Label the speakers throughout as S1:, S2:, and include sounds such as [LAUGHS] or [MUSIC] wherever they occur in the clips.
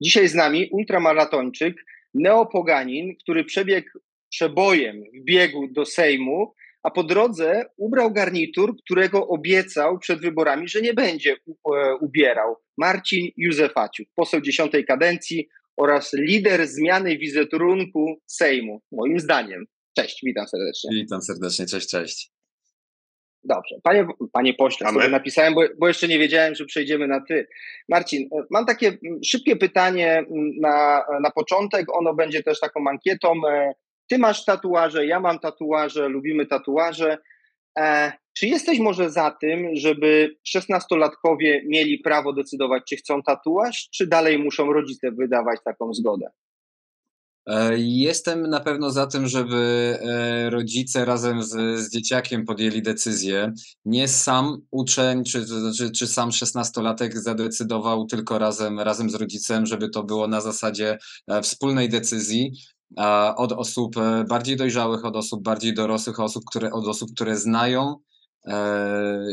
S1: Dzisiaj z nami ultramaratończyk, neopoganin, który przebiegł przebojem w biegu do Sejmu, a po drodze ubrał garnitur, którego obiecał przed wyborami, że nie będzie e, ubierał. Marcin Józefaciuk, poseł dziesiątej kadencji oraz lider zmiany wizerunku Sejmu, moim zdaniem. Cześć, witam serdecznie.
S2: Witam serdecznie, cześć, cześć.
S1: Dobrze. Panie, panie pośle, sobie napisałem, bo, bo, jeszcze nie wiedziałem, że przejdziemy na ty. Marcin, e, mam takie szybkie pytanie na, na początek. Ono będzie też taką ankietą. E, ty masz tatuaże, ja mam tatuaże, lubimy tatuaże. E, czy jesteś może za tym, żeby szesnastolatkowie mieli prawo decydować, czy chcą tatuaż, czy dalej muszą rodzice wydawać taką zgodę?
S2: E, jestem na pewno za tym, żeby e, rodzice razem z, z dzieciakiem podjęli decyzję. Nie sam uczeń czy, czy, czy sam szesnastolatek zadecydował, tylko razem, razem z rodzicem, żeby to było na zasadzie e, wspólnej decyzji od osób bardziej dojrzałych, od osób bardziej dorosłych, osób, które, od osób, które znają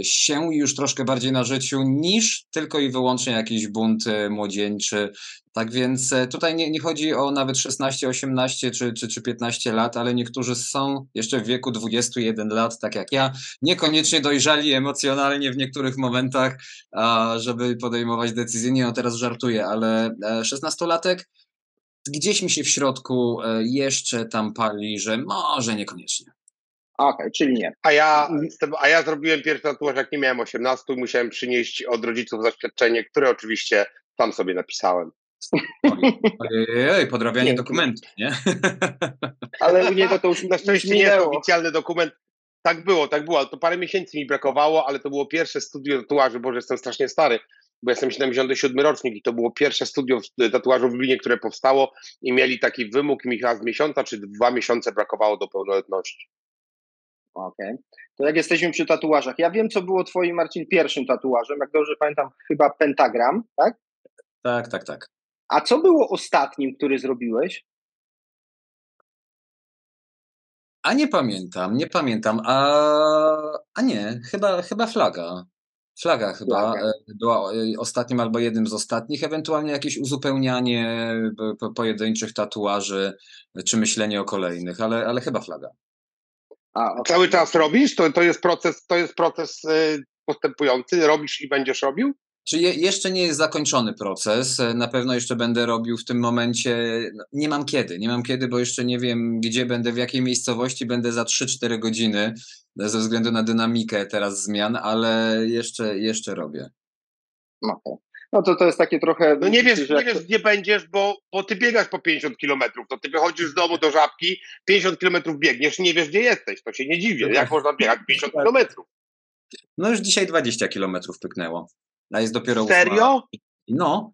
S2: się już troszkę bardziej na życiu niż tylko i wyłącznie jakiś bunt młodzieńczy. Tak więc e, tutaj nie, nie chodzi o nawet 16, 18 czy, czy, czy 15 lat, ale niektórzy są jeszcze w wieku 21 lat, tak jak ja, niekoniecznie dojrzali emocjonalnie w niektórych momentach, żeby podejmować decyzje. Nie, no teraz żartuję, ale 16-latek e, gdzieś mi się w środku e, jeszcze tam pali, że może niekoniecznie.
S1: Okej, okay, czyli nie.
S3: A ja, a ja zrobiłem pierwszy tatuaż, jak nie miałem 18, musiałem przynieść od rodziców zaświadczenie, które oczywiście sam sobie napisałem.
S2: Ojej, podrabianie dokumentu, nie? [LAUGHS]
S1: Ale u niego to już
S3: na szczęście nie jest oficjalny dokument. Tak było, tak było, ale to parę miesięcy mi brakowało, ale to było pierwsze studio tatuaży, bo jestem strasznie stary, bo jestem 77 rocznik i to było pierwsze studio tatuażu w Lublinie, które powstało i mieli taki wymóg mi chyba z miesiąca czy dwa miesiące brakowało do pełnoletności.
S1: Okej. Okay. To jak jesteśmy przy tatuażach, ja wiem, co było twoim, Marcin, pierwszym tatuażem, jak dobrze pamiętam, chyba pentagram, tak?
S2: Tak, tak, tak.
S1: A co było ostatnim, który zrobiłeś?
S2: A nie pamiętam, nie pamiętam. A, a nie, chyba, chyba flaga. Flaga chyba Flaga. E, była e, ostatnim albo jednym z ostatnich, ewentualnie jakieś uzupełnianie e, pojedynczych tatuaży, czy myślenie o kolejnych, ale, ale chyba flaga.
S3: A, okay. Cały czas robisz? To, to jest proces, to jest proces postępujący? Robisz i będziesz robił?
S2: Czy je, jeszcze nie jest zakończony proces? E, na pewno jeszcze będę robił w tym momencie. No, nie mam kiedy, nie mam kiedy, bo jeszcze nie wiem, gdzie będę, w jakiej miejscowości będę za 3-4 godziny, e, ze względu na dynamikę teraz zmian, ale jeszcze, jeszcze robię.
S1: No, no to to jest takie trochę.
S3: No nie wiesz, nie wiesz gdzie będziesz, bo, bo ty biegasz po 50 kilometrów. To ty wychodzisz z domu do żabki, 50 kilometrów biegniesz i nie wiesz, gdzie jesteś. To się nie dziwię. Jak można biegać 50 kilometrów?
S2: No już dzisiaj 20 kilometrów pyknęło a jest dopiero
S3: Serio?
S2: Ósma. No.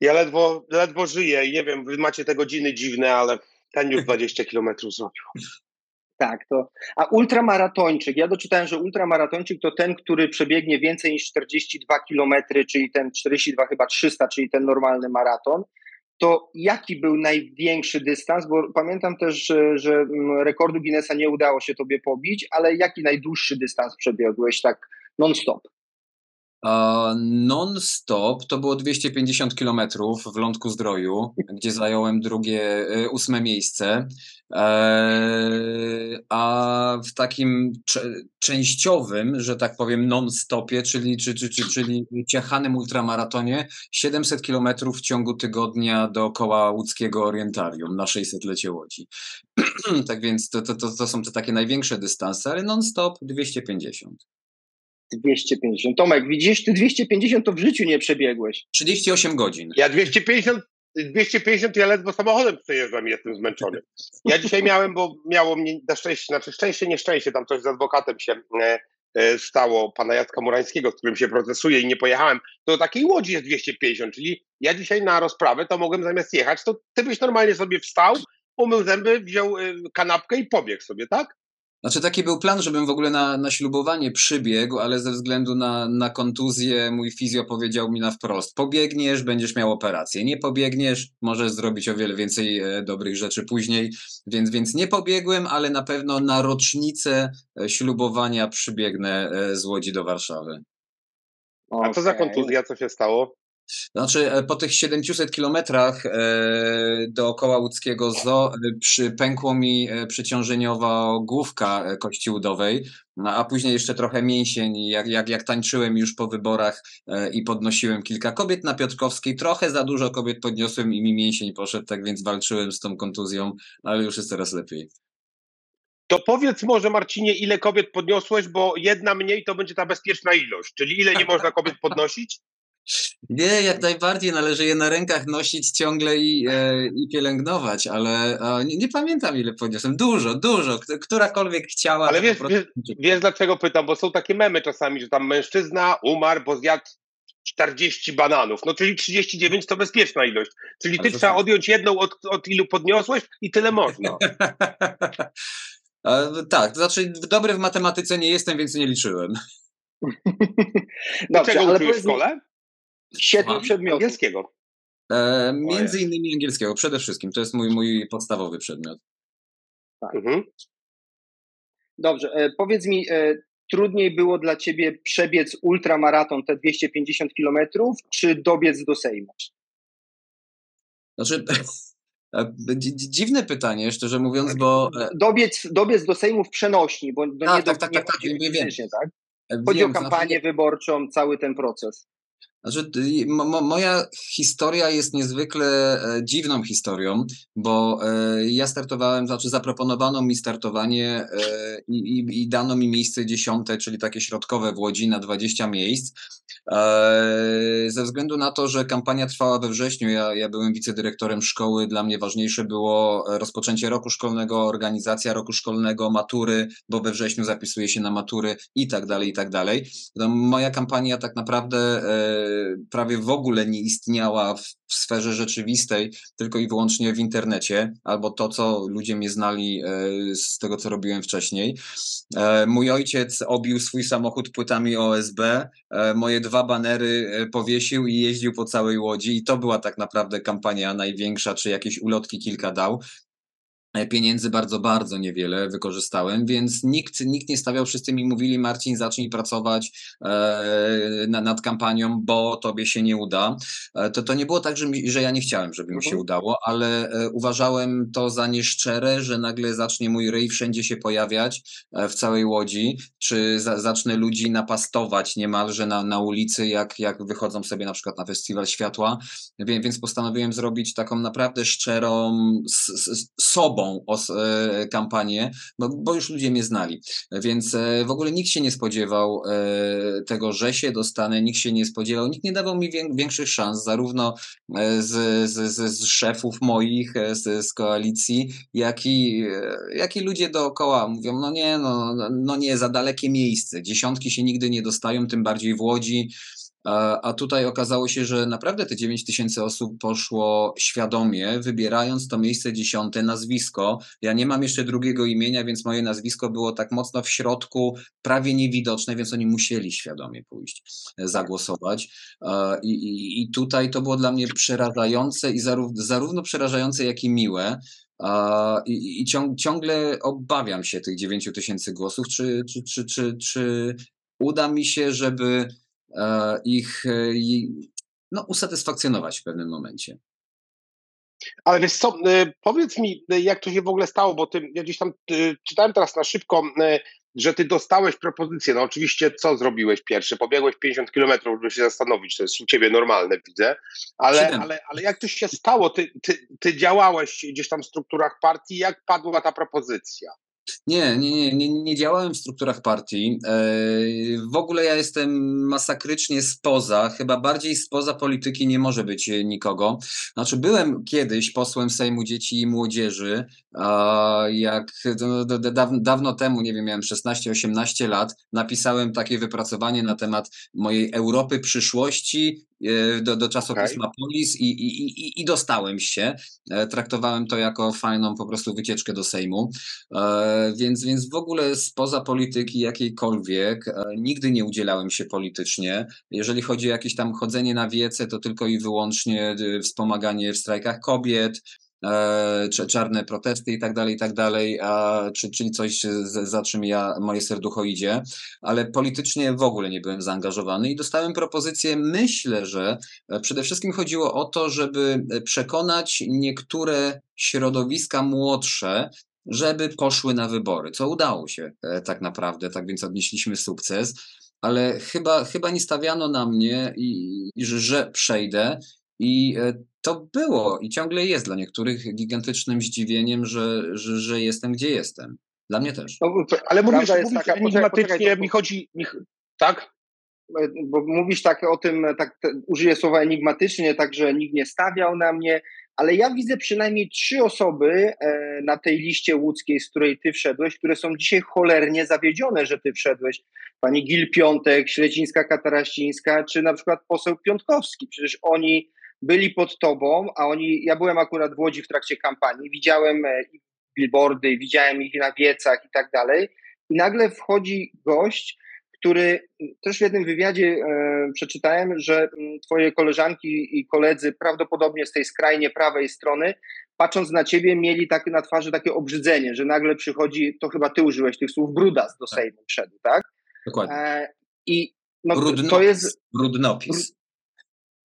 S3: Ja ledwo, ledwo żyję i nie wiem, wy macie te godziny dziwne, ale ten już 20 kilometrów zrobił.
S1: Tak, to. A ultramaratończyk, ja doczytałem, że ultramaratończyk to ten, który przebiegnie więcej niż 42 kilometry, czyli ten 42 chyba 300, czyli ten normalny maraton. To jaki był największy dystans? Bo pamiętam też, że, że mm, rekordu Guinnessa nie udało się tobie pobić, ale jaki najdłuższy dystans przebiegłeś tak non-stop?
S2: Non-stop to było 250 km w Lądku Zdroju, [LAUGHS] gdzie zająłem drugie, e, ósme miejsce. E, a w takim częściowym, że tak powiem, non-stopie, czyli, czy, czy, czy, czyli ciachanym ultramaratonie, 700 km w ciągu tygodnia dookoła łódzkiego orientarium na 600-lecie Łodzi. [CLEARS THROAT] tak więc to, to, to, to są te takie największe dystanse, ale non-stop 250.
S1: 250. Tomek, widzisz, ty 250 to w życiu nie przebiegłeś.
S2: 38 godzin.
S3: Ja 250, 250 ja ledwo samochodem przejeżdżam i jestem zmęczony. Ja dzisiaj miałem, bo miało mnie na szczęście, znaczy szczęście, nieszczęście, tam coś z adwokatem się e, e, stało, pana Jacka Murańskiego, z którym się procesuje i nie pojechałem, to takiej łodzi jest 250, czyli ja dzisiaj na rozprawę to mogłem zamiast jechać, to ty byś normalnie sobie wstał, umył zęby, wziął e, kanapkę i pobiegł sobie, tak?
S2: Znaczy taki był plan, żebym w ogóle na, na ślubowanie przybiegł, ale ze względu na, na kontuzję mój fizjo powiedział mi na wprost, pobiegniesz, będziesz miał operację, nie pobiegniesz, możesz zrobić o wiele więcej e, dobrych rzeczy później, więc, więc nie pobiegłem, ale na pewno na rocznicę e, ślubowania przybiegnę e, z Łodzi do Warszawy.
S3: Okay. A co za kontuzja, co się stało?
S2: Znaczy, e, po tych 700 kilometrach e, dookoła łódzkiego zoo przy, pękło mi przeciążeniowa główka kości udowej, no, a później jeszcze trochę mięsień, jak, jak, jak tańczyłem już po wyborach i podnosiłem kilka kobiet na Piotrkowskiej, trochę za dużo kobiet podniosłem i mi mięsień poszedł, tak więc walczyłem z tą kontuzją, ale już jest teraz lepiej.
S3: To powiedz może, Marcinie, ile kobiet podniosłeś, bo jedna mniej to będzie ta bezpieczna ilość, czyli ile nie [LAUGHS] można kobiet podnosić?
S2: Nie, jak najbardziej należy je na rękach nosić ciągle i, e, i pielęgnować, ale e, nie, nie, pamiętam ile podniosłem. Dużo, dużo. Którakolwiek chciała.
S3: Ale wiesz, prostu... wiesz, wiesz, dlaczego pytam? Bo są takie memy czasami, że tam mężczyzna umarł, bo zjadł 40 bananów. No czyli 39 to bezpieczna ilość. Czyli ty trzeba odjąć jedną od, od ilu podniosłeś i tyle można. [LAUGHS]
S2: tak, to znaczy dobry w matematyce nie jestem, więc nie liczyłem. [LAUGHS]
S3: Dobrze, Czego ale uczyłeś w szkole?
S1: Siedmiu przedmiotów.
S3: Angielskiego.
S2: E, między innymi angielskiego, przede wszystkim. To jest mój, mój podstawowy przedmiot.
S1: Tak. Mhm. Dobrze, e, powiedz mi, e, trudniej było dla ciebie przebiec ultramaraton, te 250 kilometrów, czy dobiec do Sejmu?
S2: Znaczy, [LAUGHS] Dziwne pytanie, szczerze mówiąc, bo.
S1: E, dobiec, dobiec do Sejmu w przenośni, bo do,
S2: tak,
S1: nie
S2: tak, tak,
S1: tak,
S2: tak, tak, wiem.
S1: tak? Chodzi wiem, o kampanię znaczy... wyborczą, cały ten proces.
S2: Znaczy, mo, moja historia jest niezwykle e, dziwną historią, bo e, ja startowałem, znaczy zaproponowano mi startowanie e, i, i, i, dano mi miejsce dziesiąte, czyli takie środkowe w Łodzi na 20 miejsc. Ze względu na to, że kampania trwała we wrześniu, ja, ja byłem wicedyrektorem szkoły, dla mnie ważniejsze było rozpoczęcie roku szkolnego, organizacja roku szkolnego, matury, bo we wrześniu zapisuje się na matury i tak dalej, i tak dalej. Moja kampania tak naprawdę prawie w ogóle nie istniała w, w sferze rzeczywistej, tylko i wyłącznie w internecie, albo to, co ludzie mnie znali e, z tego, co robiłem wcześniej. E, mój ojciec obił swój samochód płytami OSB, e, moje dwa banery powiesił i jeździł po całej Łodzi i to była tak naprawdę kampania największa, czy jakieś ulotki kilka dał. E, pieniędzy bardzo, bardzo niewiele wykorzystałem, więc nikt, nikt nie stawiał, wszyscy mi mówili Marcin zacznij pracować e, na, nad kampanią, bo tobie się nie uda. E, to, to nie było tak, że, mi, że ja nie chciałem, żeby mi się mhm. udało, ale e, uważałem to za nieszczere, że nagle zacznie mój ryj wszędzie się pojawiać e, w całej Łodzi, czy za, zacznę ludzi napastować niemalże na, na ulicy, jak, jak wychodzą sobie na przykład na festiwal światła, więc, postanowiłem zrobić taką naprawdę szczerą sobą sobą e, kampanię, bo, bo już ludzie mnie znali. Więc e, w ogóle nikt się nie spodziewał e, tego, że się dostanę, nikt się nie spodziewał, nikt nie dawał mi większych szans, zarówno z, z, z szefów moich, z, z koalicji, jak i, jak i ludzie dookoła mówią, no nie, no, no nie, za dalekie miejsce, dziesiątki się nigdy nie dostają, tym bardziej w Łodzi, a, tutaj okazało się, że naprawdę te 9 tysięcy osób poszło świadomie, wybierając to miejsce dziesiąte, nazwisko. Ja nie mam jeszcze drugiego imienia, więc moje nazwisko było tak mocno w środku, prawie niewidoczne, więc oni musieli świadomie pójść, e, zagłosować. I, i, i tutaj to było dla mnie przerażające i zarówno, zarówno przerażające, jak i miłe. I, i ciągle obawiam się tych 9 tysięcy głosów, czy, czy, czy, czy, czy uda mi się, żeby E, ich e, no, usatysfakcjonować w pewnym momencie.
S3: Ale wiesz co, e, powiedz mi, jak to się w ogóle stało, bo ty, ja gdzieś tam czytałem teraz na szybko, że ty dostałeś propozycję. No oczywiście, co zrobiłeś pierwszy? Pobiegłeś 50 kilometrów, żeby się zastanowić, to jest u ciebie normalne, widzę. Ale, ale, ale jak to się stało? Ty, ty, ty działałeś gdzieś tam w strukturach partii, jak padła ta propozycja?
S2: Nie, nie, nie, nie, działałem w strukturach partii. E, w ogóle ja jestem masakrycznie spoza, chyba bardziej spoza polityki nie może być nikogo. Znaczy, byłem kiedyś posłem Sejmu Dzieci i Młodzieży, jak dawno temu, nie wiem, miałem 16-18 lat, napisałem takie wypracowanie na temat mojej Europy przyszłości e, do, do czasopisma okay. Polis i, i, i, i dostałem się. E, traktowałem to jako fajną po prostu wycieczkę do Sejmu. Więc, więc w ogóle spoza polityki jakiejkolwiek e, nigdy nie udzielałem się politycznie. Jeżeli chodzi o jakieś tam chodzenie na wiece, to tylko i wyłącznie e, wspomaganie w strajkach kobiet, e, czarne protesty i tak dalej, i tak dalej, czy, czyli coś, za czym ja, moje serducho idzie, ale politycznie w ogóle nie byłem zaangażowany i dostałem propozycję, myślę, że e, przede wszystkim chodziło o to, żeby przekonać niektóre środowiska młodsze, żeby poszły na wybory, co udało się e, tak naprawdę, tak więc odnieśliśmy sukces, ale chyba, chyba nie stawiano na mnie, i, i że, że przejdę i e, to było i ciągle jest dla niektórych gigantycznym zdziwieniem, że, że, że jestem gdzie jestem. Dla mnie też. No,
S3: ale mówisz, mówisz taka, enigmatycznie, mi chodzi, mi, tak?
S1: E, bo mówisz tak o tym, tak użyję słowa enigmatycznie, tak, że nikt nie stawiał na mnie, ale ja widzę przynajmniej trzy osoby e, na tej liście łódzkiej, z której ty wszedłeś, które są dzisiaj cholernie zawiedzione, że ty wszedłeś. Pani Gil Piątek, Śledzińska Kataraścińska, czy na przykład poseł Piątkowski. Przecież oni byli pod tobą, a oni, ja byłem akurat w Łodzi w trakcie kampanii, widziałem e, billboardy, widziałem ich na wiecach i tak dalej. I nagle wchodzi gość, który też w jednym wywiadzie e, przeczytałem, że twoje koleżanki i koledzy prawdopodobnie z tej skrajnie prawej strony, patrząc na ciebie, mieli tak na twarzy takie obrzydzenie, że nagle przychodzi, to chyba ty użyłeś tych słów, brudas do tak. Sejmu wszedł, tak?
S2: Dokładnie. E,
S1: I no,
S2: brudnopis, to jest... Brudnopis.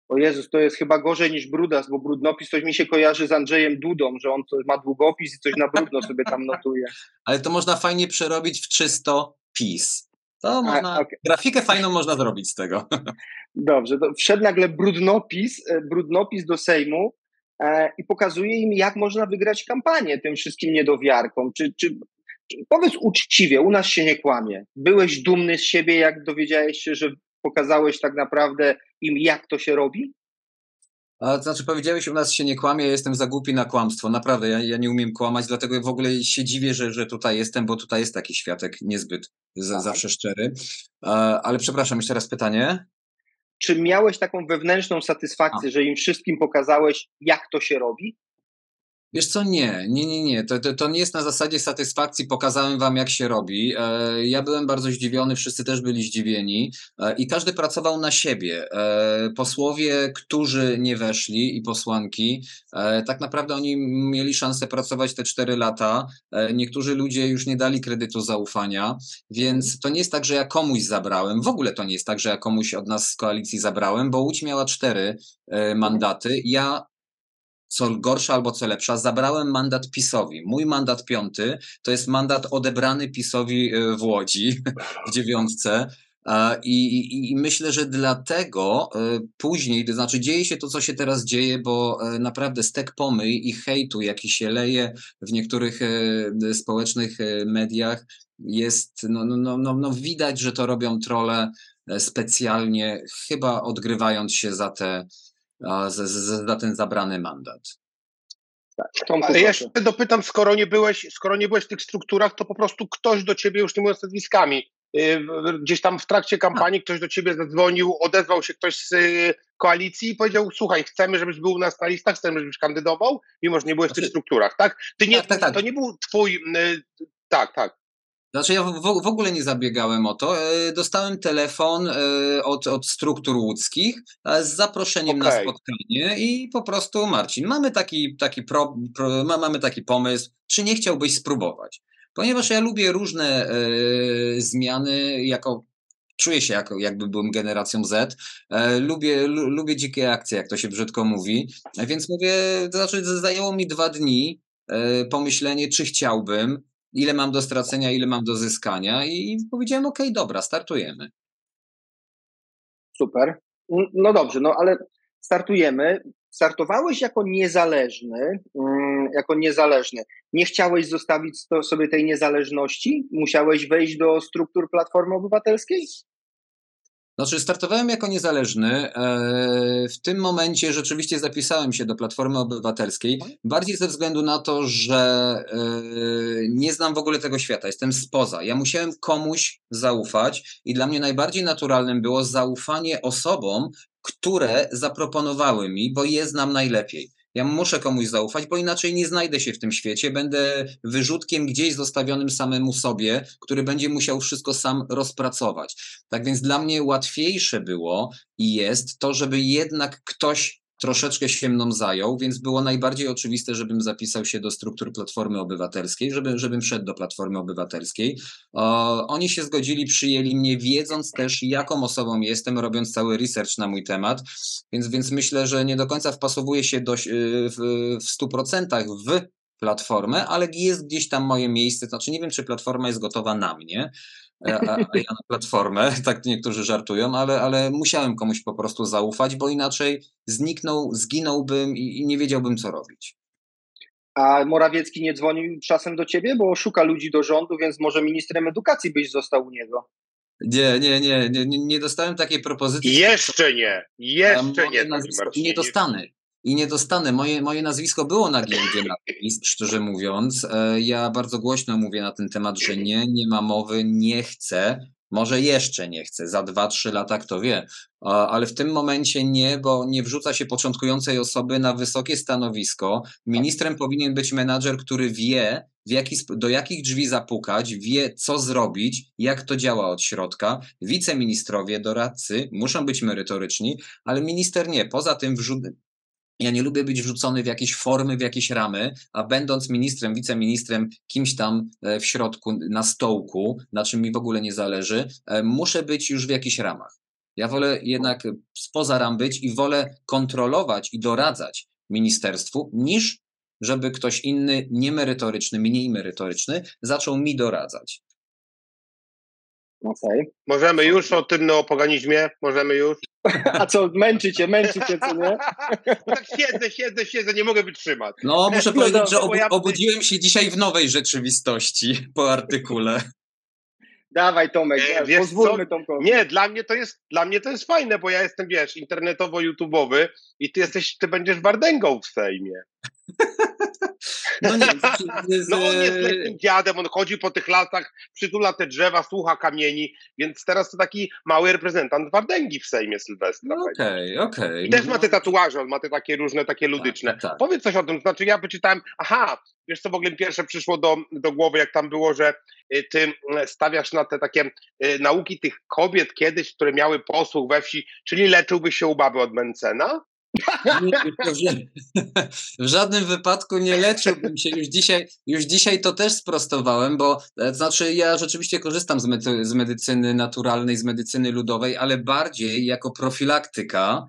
S1: O Jezus, to jest chyba gorzej niż brudas, bo brudnopis coś mi się kojarzy z Andrzejem Dudą, że on ma długopis i coś na brudno sobie tam notuje.
S2: Ale to można fajnie przerobić w czysto PiS. To można, A, okay. grafikę fajną można zrobić z tego. [LAUGHS]
S1: Dobrze, to wszedł nagle brudnopis, e, brudnopis do Sejmu e, i pokazuje im, jak można wygrać kampanię tym wszystkim niedowiarkom. Czy, czy, czy, powiedz uczciwie, u nas się nie kłamie. Byłeś dumny z siebie, jak dowiedziałeś się, że pokazałeś tak naprawdę im, jak to się robi?
S2: A, to znaczy powiedziałeś, u nas się nie kłamie, ja jestem za głupi na kłamstwo. Naprawdę, ja, ja nie umiem kłamać, dlatego w ogóle się dziwię, że, że tutaj jestem, bo tutaj jest taki światek niezbyt za, zawsze szczery. A, ale przepraszam, jeszcze raz pytanie.
S1: Czy miałeś taką wewnętrzną satysfakcję, A. że im wszystkim pokazałeś, jak to się robi?
S2: Wiesz co, nie, nie, nie, nie. To, to, to, nie jest na zasadzie satysfakcji, pokazałem wam jak się robi. E, ja byłem bardzo zdziwiony, wszyscy też byli zdziwieni e, i każdy pracował na siebie. E, posłowie, którzy nie weszli i posłanki, e, tak naprawdę oni mieli szansę pracować te cztery lata. E, niektórzy ludzie już nie dali kredytu zaufania, więc to nie jest tak, że ja komuś zabrałem. W ogóle to nie jest tak, że ja komuś od nas z koalicji zabrałem, bo Łódź miała cztery e, mandaty. Ja co gorsza albo co lepsza, zabrałem mandat PiSowi. Mój mandat piąty to jest mandat odebrany PiSowi e, w Łodzi, w dziewiątce. I, i, I, myślę, że dlatego e, później, to znaczy dzieje się to, co się teraz dzieje, bo e, naprawdę stek pomyj i hejtu, jaki się leje w niektórych społecznych mediach, jest, no, no, no, no, no widać, że to robią trole specjalnie, chyba odgrywając się za te, za, za ten zabrany mandat.
S3: Tak, Ale jeszcze dopytam, skoro nie, byłeś, skoro nie byłeś w tych strukturach, to po prostu ktoś do ciebie, już nie mówiąc nazwiskami, y, gdzieś tam w trakcie kampanii ktoś do ciebie zadzwonił, odezwał się ktoś z y, koalicji i powiedział, słuchaj, chcemy, żebyś był u nas na listach, chcemy, żebyś kandydował, mimo że nie byłeś w tych znaczy- strukturach, tak? Ty nie, tak, tak, tak. To nie był twój, y, tak, tak.
S2: Znaczy ja w, w, ogóle nie zabiegałem o to. E, dostałem telefon e, od, od struktur łódzkich e, z zaproszeniem okay. na spotkanie i po prostu Marcin, mamy taki, taki, pro, pro, mamy taki pomysł, czy nie chciałbyś spróbować? Ponieważ ja lubię różne zmiany jako czuję się jako, jakby byłem generacją Z. lubię, lubię dzikie akcje, jak to się brzydko mówi. więc mówię, to znaczy zajęło mi dwa dni pomyślenie, czy chciałbym ile mam do stracenia, ile mam do zyskania i powiedziałem, ok, dobra, startujemy.
S1: Super. No dobrze, no ale startujemy. Startowałeś jako niezależny, mm, jako niezależny. Nie chciałeś zostawić sobie tej niezależności? Musiałeś wejść do struktur Platformy Obywatelskiej?
S2: Znaczy, startowałem jako niezależny. E, w tym momencie rzeczywiście zapisałem się do Platformy Obywatelskiej, bardziej ze względu na to, że e, nie znam w ogóle tego świata, jestem spoza. Ja musiałem komuś zaufać i dla mnie najbardziej naturalnym było zaufanie osobom, które zaproponowały mi, bo je znam najlepiej. Ja muszę komuś zaufać, bo inaczej nie znajdę się w tym świecie. Będę wyrzutkiem gdzieś zostawionym samemu sobie, który będzie musiał wszystko sam rozpracować. Tak więc dla mnie łatwiejsze było i jest to, żeby jednak ktoś troszeczkę się mną zajął, więc było najbardziej oczywiste, żebym zapisał się do struktur Platformy Obywatelskiej, żeby, żebym wszedł do Platformy Obywatelskiej. Oni się zgodzili, przyjęli mnie, wiedząc też, jaką osobą jestem, robiąc cały research na mój temat, więc, więc myślę, że nie do końca wpasowuje się do, w, w 100% w platformę, ale jest gdzieś tam moje miejsce. Znaczy, nie wiem, czy platforma jest gotowa na mnie, e, a, a ja na platformę, [LAUGHS] tak niektórzy żartują, ale, ale musiałem komuś po prostu zaufać, bo inaczej zniknął, zginąłbym i, i nie wiedziałbym, co robić.
S1: A Morawiecki nie dzwonił czasem do ciebie, bo szuka ludzi do rządu, więc może ministrem edukacji byś został u niego.
S2: Nie, nie, nie, nie, nie dostałem takiej propozycji.
S3: Jeszcze nie, jeszcze nie.
S2: Nie dostanę. I nie dostanę. Moje, moje nazwisko było na giełdzie na szczerze mówiąc. E, ja bardzo głośno mówię na ten temat, że nie, nie ma mowy, nie chcę. Może jeszcze nie chcę, za dwa, trzy lata kto wie, ale w tym momencie nie, bo nie wrzuca się początkującej osoby na wysokie stanowisko. Ministrem powinien być menadżer, który wie, jaki, do jakich drzwi zapukać, wie, co zrobić, jak to działa od środka. Wiceministrowie, doradcy muszą być merytoryczni, ale minister nie. Poza tym wrzut, ja nie lubię być wrzucony w jakieś formy, w jakieś ramy, a będąc ministrem, wiceministrem, kimś tam e, w środku, na stołku, na czym mi w ogóle nie zależy, e, muszę być już w jakichś ramach. Ja wolę jednak spoza ram być i wolę kontrolować i doradzać ministerstwu, niż żeby ktoś inny, niemerytoryczny, mniej merytoryczny, zaczął mi doradzać.
S3: Okay. Możemy już o tym neopaganizmie? Możemy już? [LAUGHS]
S1: A co, męczycie, męczycie, co nie?
S3: tak siedzę, siedzę, siedzę, nie mogę wytrzymać.
S2: No, muszę no powiedzieć, że obu obudziłem się dzisiaj w nowej rzeczywistości po artykule.
S1: Dawaj Tomek, e, wiesz, pozwólmy
S3: Tomkowi. Nie, dla mnie, to jest, dla mnie to jest fajne, bo ja jestem, wiesz, internetowo-youtubowy i ty jesteś, ty będziesz Wardęgą w Sejmie. No nie, [LAUGHS] z... no on jest letnim dziadem, on chodzi po tych lasach, przytula te drzewa, słucha kamieni, więc teraz to taki mały reprezentant Wardęgi w Sejmie Sylwestra.
S2: No okej, okay, okej. Okay.
S3: I też ma te tatuaże, on ma te takie różne, takie tak, ludyczne. Tak, tak. Powiedz coś o tym, znaczy ja wyczytałem, aha, wiesz co w ogóle pierwsze przyszło do, do głowy, jak tam było, że y, ty y, stawiasz na te takie y, nauki tych kobiet kiedyś, które miały posłuch we wsi, czyli leczyłbyś się u baby od Mencena? [LAUGHS]
S2: W żadnym wypadku nie leczyłbym się. Już dzisiaj, już dzisiaj to też sprostowałem, bo e, znaczy ja rzeczywiście korzystam z, medy z medycyny naturalnej, z medycyny ludowej, ale bardziej jako profilaktyka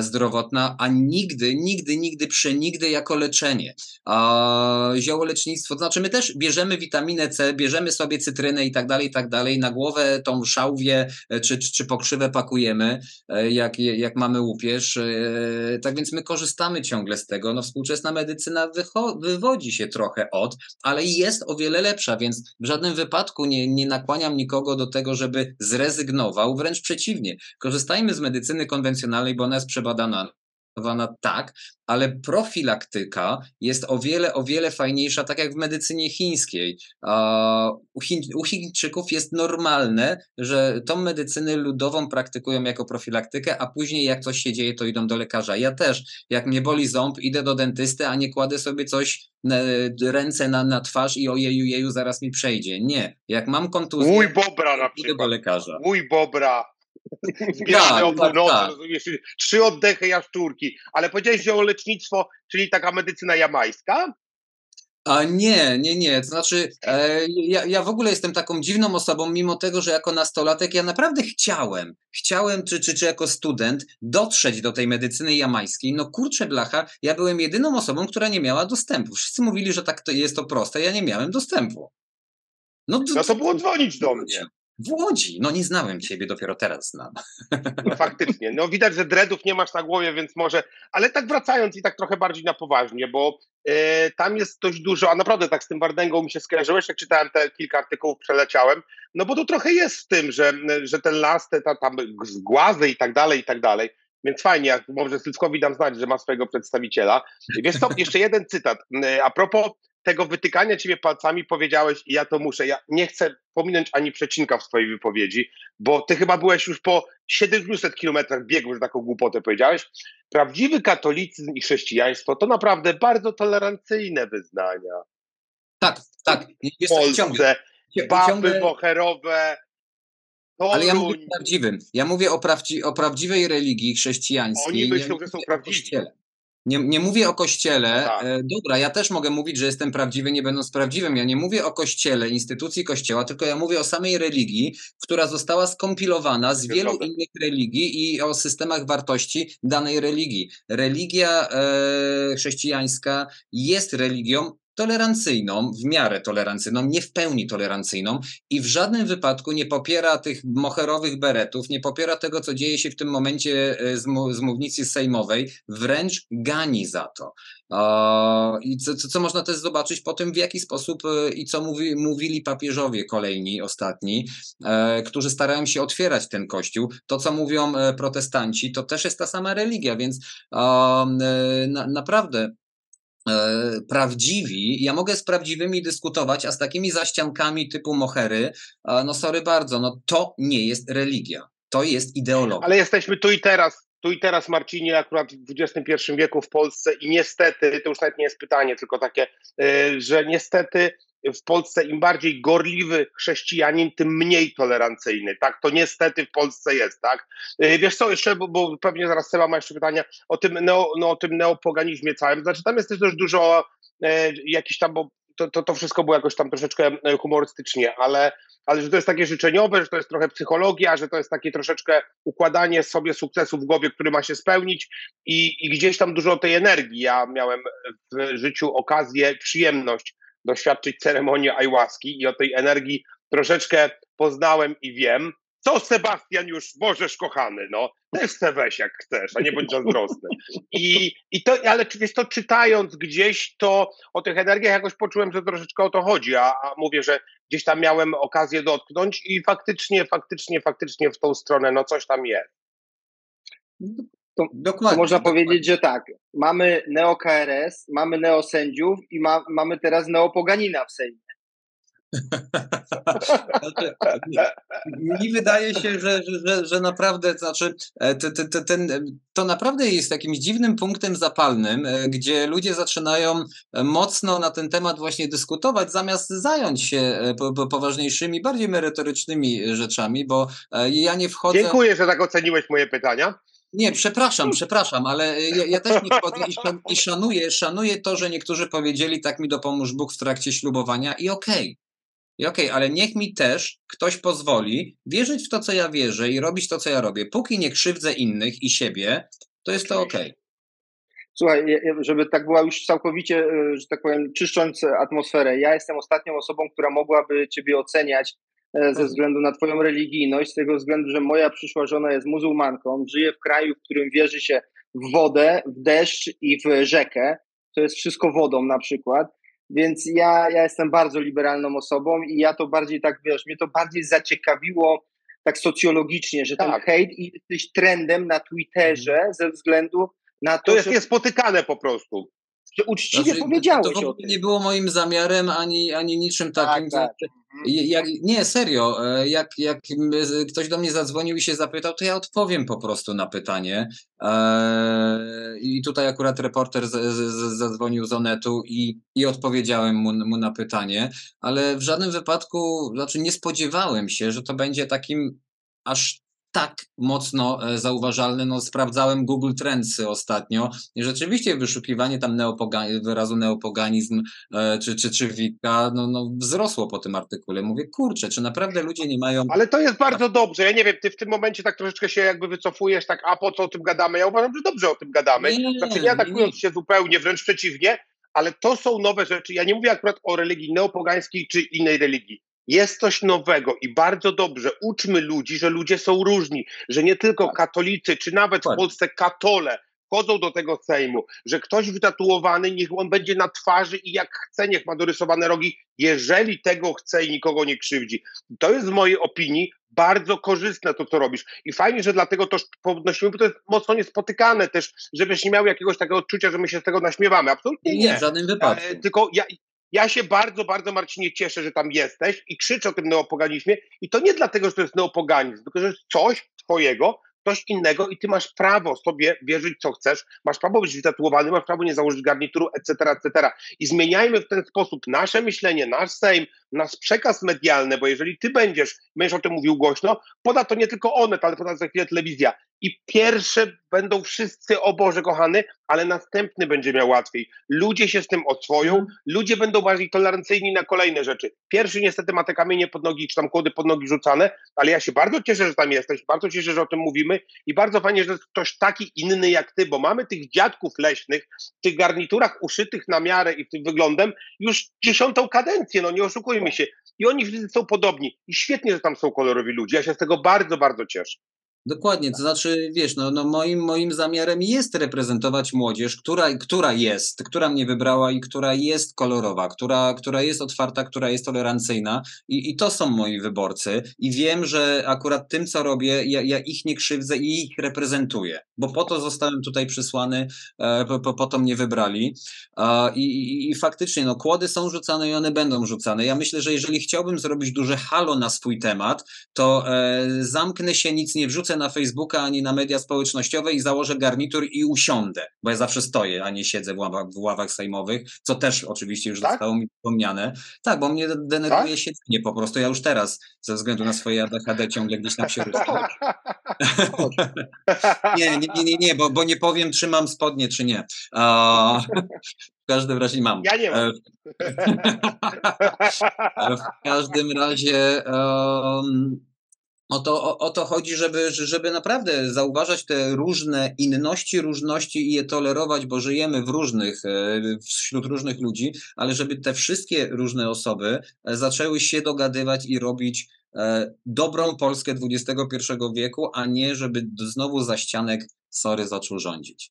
S2: zdrowotna, a nigdy, nigdy, nigdy, przenigdy jako leczenie. A ziołolecznictwo, to znaczy my też bierzemy witaminę C, bierzemy sobie cytrynę i tak dalej, i tak dalej, na głowę tą szałwię e, czy, czy, czy pokrzywę pakujemy, e, jak, jak mamy łupież, e, tak więc my korzystamy ciągle z tego. No współczesna medycyna wywodzi się trochę od, ale jest o wiele lepsza, więc w żadnym wypadku nie, nie nakłaniam nikogo do tego, żeby zrezygnował, wręcz przeciwnie. Korzystajmy z medycyny konwencjonalnej, bo ona jest przebadana tak, ale profilaktyka jest o wiele, o wiele fajniejsza, tak jak w medycynie chińskiej. U, Chiń, u Chińczyków jest normalne, że tą medycynę ludową praktykują jako profilaktykę, a później jak coś się dzieje, to idą do lekarza. Ja też, jak mnie boli ząb, idę do dentysty, a nie kładę sobie coś, na, ręce na, na twarz i ojeju, jeju, zaraz mi przejdzie. Nie. Jak mam kontuzję,
S3: Mój bobra na
S2: przykład. idę do lekarza.
S3: Mój bobra [LAUGHS] Zbieramy tak, tak, nocy, tak. rozumiesz? Trzy oddechy jaszczurki. Ale powiedziałeś, że o lecznictwo, czyli taka medycyna jamańska?
S2: A nie, nie, nie. To znaczy, e, ja, ja w ogóle jestem taką dziwną osobą, mimo tego, że jako nastolatek ja naprawdę chciałem, chciałem, czy, czy, czy jako student, dotrzeć do tej medycyny jamańskiej. No kurczę, blacha, ja byłem jedyną osobą, która nie miała dostępu. Wszyscy mówili, że tak to jest to proste, ja nie miałem dostępu.
S3: No, no to było dzwonić do mnie.
S2: W Łodzi. No nie znałem ciebie, dopiero teraz znam. [LAUGHS]
S3: No faktycznie. No widać, że dreadów nie masz na głowie, więc może... Ale tak wracając i tak trochę bardziej na poważnie, bo e, tam jest dość dużo, a naprawdę tak z tym Wardęgą mi się skojarzyłeś, jak czytałem te kilka artykułów, przeleciałem, no bo to trochę jest w tym, że, że ten las, te ta, tam zgłazy i tak dalej, i tak dalej. Więc fajnie, jak może Sylwkowi dam znać, że ma swojego przedstawiciela. Wiesz co, jeszcze jeden cytat. E, a propos tego wytykania ciebie palcami powiedziałeś, ja to muszę. Ja nie chcę pominąć ani przecinka w swojej wypowiedzi, bo ty chyba byłeś już po 700 kilometrach biegu, że taką głupotę powiedziałeś. Prawdziwy katolicyzm i chrześcijaństwo to naprawdę bardzo tolerancyjne wyznania.
S2: Tak, tak.
S3: W Polsce, baby ciągle... moherowe,
S2: Ale ja mówię o prawdziwym. Ja mówię o, prawdzi o prawdziwej religii chrześcijańskiej.
S3: Oni myślą, że są prawdziwi.
S2: Nie, nie mówię o kościele. Tak. E, dobra, ja też mogę mówić, że jestem prawdziwy, nie będąc prawdziwym. Ja nie mówię o kościele, instytucji kościoła, tylko ja mówię o samej religii, która została skompilowana z wielu innych religii i o systemach wartości danej religii. Religia e, chrześcijańska jest religią tolerancyjną, w miarę tolerancyjną, nie w pełni tolerancyjną i w żadnym wypadku nie popiera tych moherowych beretów, nie popiera tego, co dzieje się w tym momencie e, z, z mównicy sejmowej, wręcz gani za to. I co, co, można też zobaczyć po tym, w jaki sposób e, i co mówi, mówili papieżowie kolejni, ostatni, e, którzy starają się otwierać ten kościół. To, co mówią protestanci, to też jest ta sama religia, więc na, naprawdę prawdziwi, ja mogę z prawdziwymi dyskutować, a z takimi zaściankami typu mohery, no sorry bardzo, no to nie jest religia, to jest ideologia.
S3: Ale jesteśmy tu i teraz, tu i teraz Marcinie, akurat w XXI wieku w Polsce i niestety, to już nawet nie jest pytanie, tylko takie, e, że niestety w Polsce im bardziej gorliwy chrześcijanin, tym mniej tolerancyjny. Tak, to niestety w Polsce jest, tak? Y, wiesz co, jeszcze, bo, bo pewnie zaraz Seba ma jeszcze pytania o tym, neo, no, o tym neopoganizmie całym. Znaczy tam jest też dużo e, jakiś tam, bo to, to, to wszystko było jakoś tam troszeczkę e, humorystycznie, ale, ale że to jest takie życzeniowe, że to jest trochę psychologia, że to jest takie troszeczkę układanie sobie sukcesu w głowie, który ma się spełnić i, i gdzieś tam dużo tej energii. Ja miałem w życiu okazję, przyjemność doświadczyć ceremonii ayahuaski i o tej energii troszeczkę poznałem i wiem. Co Sebastian już możesz, kochany, no, też se weź jak chcesz, a nie bądź zazdrosny. I, i to, ale wiesz, to czytając gdzieś, to o tych energiach jakoś poczułem, że troszeczkę o to chodzi, a, a mówię, że gdzieś tam miałem okazję dotknąć i faktycznie, faktycznie, faktycznie w tą stronę, no coś tam jest.
S1: To, dokładnie, to można dokładnie. powiedzieć, że tak, mamy neo-KRS, mamy neosędziów i ma, mamy teraz neopoganina w Sejmie. [LAUGHS]
S2: Znaczy, mi wydaje się, że, że, że naprawdę, znaczy, e, ten, ten, to naprawdę jest jakimś dziwnym punktem zapalnym, e, gdzie ludzie zaczynają mocno na ten temat właśnie dyskutować, zamiast zająć się e, poważniejszymi, bardziej merytorycznymi rzeczami, bo ja nie wchodzę.
S3: Dziękuję, że tak oceniłeś moje pytania.
S2: Nie, przepraszam, przepraszam, ale ja, ja też nie wchodzę i, i szanuję, szanuję to, że niektórzy powiedzieli tak mi dopomóż Bóg w trakcie ślubowania i okej. Okay. I okej, okay, ale niech mi też ktoś pozwoli wierzyć w to, co ja wierzę i robić to, co ja robię. Póki nie krzywdzę innych i siebie, to jest to okej. Okay.
S1: Słuchaj, żeby tak była już całkowicie, e, że tak powiem, czyszcząc atmosferę, ja jestem ostatnią osobą, która mogłaby Ciebie oceniać ze mhm. względu na Twoją religijność, z tego względu, że moja przyszła żona jest muzułmanką, żyje w kraju, w którym wierzy się w wodę, w deszcz i w rzekę. To jest wszystko wodą na przykład. Więc ja, ja jestem bardzo liberalną osobą i ja to bardziej tak, wiesz, mnie to bardziej zaciekawiło tak socjologicznie, że tak. ten hejt i jesteś trendem na Twitterze mhm. ze względu na to,
S3: To jest że... niespotykane po prostu
S1: że uczciwie znaczy, powiedziałeś to,
S2: to nie było moim zamiarem ani, ani niczym tak, takim. Tak, tak. Jak, nie, serio, e, jak, jak ktoś do mnie zadzwonił i się zapytał, to ja odpowiem po prostu na pytanie. E, I tutaj akurat reporter z, z, zadzwonił z Onetu i, i odpowiedziałem mu, mu na pytanie, ale w żadnym wypadku, znaczy nie spodziewałem się, że to będzie takim aż tak mocno e, zauważalny. No, sprawdzałem Google Trendsy ostatnio i rzeczywiście wyszukiwanie tam neopoga- wyrazu neopoganizm e, czy, czy, czy wika no, no, wzrosło po tym artykule. Mówię, kurczę, czy naprawdę ludzie nie mają...
S3: Ale to jest bardzo dobrze. Ja nie wiem, ty w tym momencie tak troszeczkę się jakby wycofujesz, tak, a po co o tym gadamy? Ja uważam, że dobrze o tym gadamy. Nie, znaczy nie atakując nie. się zupełnie, wręcz przeciwnie, ale to są nowe rzeczy. Ja nie mówię akurat o religii neopogańskiej czy innej religii. Jest coś nowego i bardzo dobrze. Uczmy ludzi, że ludzie są różni, że nie tylko tak. katolicy, czy nawet w Polsce katole wchodzą do tego Sejmu, że ktoś wytatuowany, niech on będzie na twarzy i jak chce, niech ma dorysowane rogi, jeżeli tego chce i nikogo nie krzywdzi. To jest w mojej opinii bardzo korzystne to, co robisz. I fajnie, że dlatego to podnosimy, bo to jest mocno niespotykane też, żebyś nie miał jakiegoś takiego odczucia, że my się z tego naśmiewamy. Absolutnie nie.
S2: Nie, w żadnym wypadku. E,
S3: tylko ja, ja się bardzo, bardzo Marcinie cieszę, że tam jesteś i krzyczę o tym neopoganizmie i to nie dlatego, że to jest neopoganizm, tylko że coś twojego, coś innego i ty masz prawo sobie wierzyć, co chcesz, masz prawo być wytatuowany, masz prawo nie założyć garnituru, etc., etc. I zmieniajmy w ten sposób nasze myślenie, nasz Sejm, nasz przekaz medialny, bo jeżeli ty będziesz, będziesz o tym mówił głośno, poda to nie tylko Onet, ale poda za chwilę telewizja. I pierwsze będą wszyscy, o Boże kochany, ale następny będzie miał łatwiej. Ludzie się z tym oswoją, ludzie będą bardziej tolerancyjni na kolejne rzeczy. Pierwszy niestety ma te kamienie pod nogi, czy tam kłody pod nogi rzucane, ale ja się bardzo cieszę, że tam jesteś, bardzo cieszę, że o tym mówimy i bardzo fajnie, że ktoś taki inny jak ty, bo mamy tych dziadków leśnych, w tych garniturach uszytych na miarę i tym wyglądem już dziesiątą kadencję, no nie oszukujmy się. I oni wszyscy są podobni. I świetnie, że tam są kolorowi ludzie. Ja się z tego bardzo, bardzo cieszę.
S2: Dokładnie, to znaczy, wiesz, no, no moim, moim zamiarem jest reprezentować młodzież, która, która jest, która mnie wybrała i która jest kolorowa, która, która jest otwarta, która jest tolerancyjna i, i to są moi wyborcy i wiem, że akurat tym, co robię, ja, ja ich nie krzywdzę i ich reprezentuję, bo po to zostałem tutaj przysłany, e, po, po, po to mnie wybrali i, i, i faktycznie, no kłody są rzucane i one będą rzucane. Ja myślę, że jeżeli chciałbym zrobić duże halo na swój temat, to e, zamknę się, nic nie wrzucę na Facebooka ani na media społecznościowe i założę garnitur i usiądę, bo ja zawsze stoję, a nie siedzę w ławach, w ławach sejmowych, co też oczywiście już tak? zostało mi wspomniane. Tak, bo mnie denerwuje tak? siedzenie po prostu. Ja już teraz ze względu na swoje ADHD ciągle gdzieś tam się ruszam. [LAUGHS] nie, nie, nie, nie, bo, bo nie powiem, czy mam spodnie, czy nie. Uh, w każdym razie mam.
S3: Ja nie mam. [LAUGHS]
S2: w każdym razie um, o to, o, o, to chodzi, żeby, żeby naprawdę zauważać te różne inności, różności i je tolerować, bo żyjemy w różnych, e, wśród różnych ludzi, ale żeby te wszystkie różne osoby e, zaczęły się dogadywać i robić e, dobrą Polskę XXI wieku, a nie żeby znowu za ścianek sorry zaczął rządzić.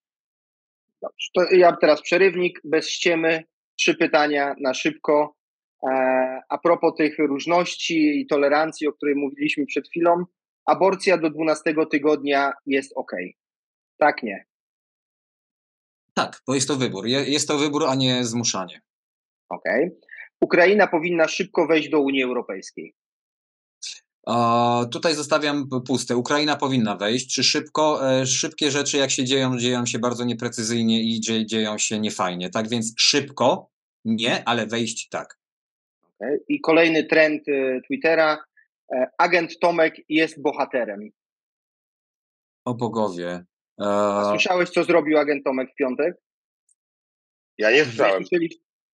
S1: Dobrze, to ja teraz przerywnik, bez ściemy, trzy pytania na szybko. E, a propos tych różności i tolerancji, o której mówiliśmy przed chwilą, aborcja do 12 tygodnia jest ok. Tak, nie.
S2: Tak, bo jest to wybór. Jest to wybór, a nie zmuszanie.
S1: Okej. Okay. Ukraina powinna szybko wejść do Unii Europejskiej.
S2: tutaj zostawiam puste. Ukraina powinna wejść. Czy szybko? E, szybkie rzeczy, jak się dzieją, dzieją się bardzo nieprecyzyjnie i dzieją się niefajnie. Tak więc szybko nie, ale wejść tak.
S1: I kolejny trend y, Twittera. E, agent Tomek jest bohaterem.
S2: O bogowie.
S1: A słyszałeś, co zrobił agent Tomek w piątek?
S3: Ja nie słyszałem.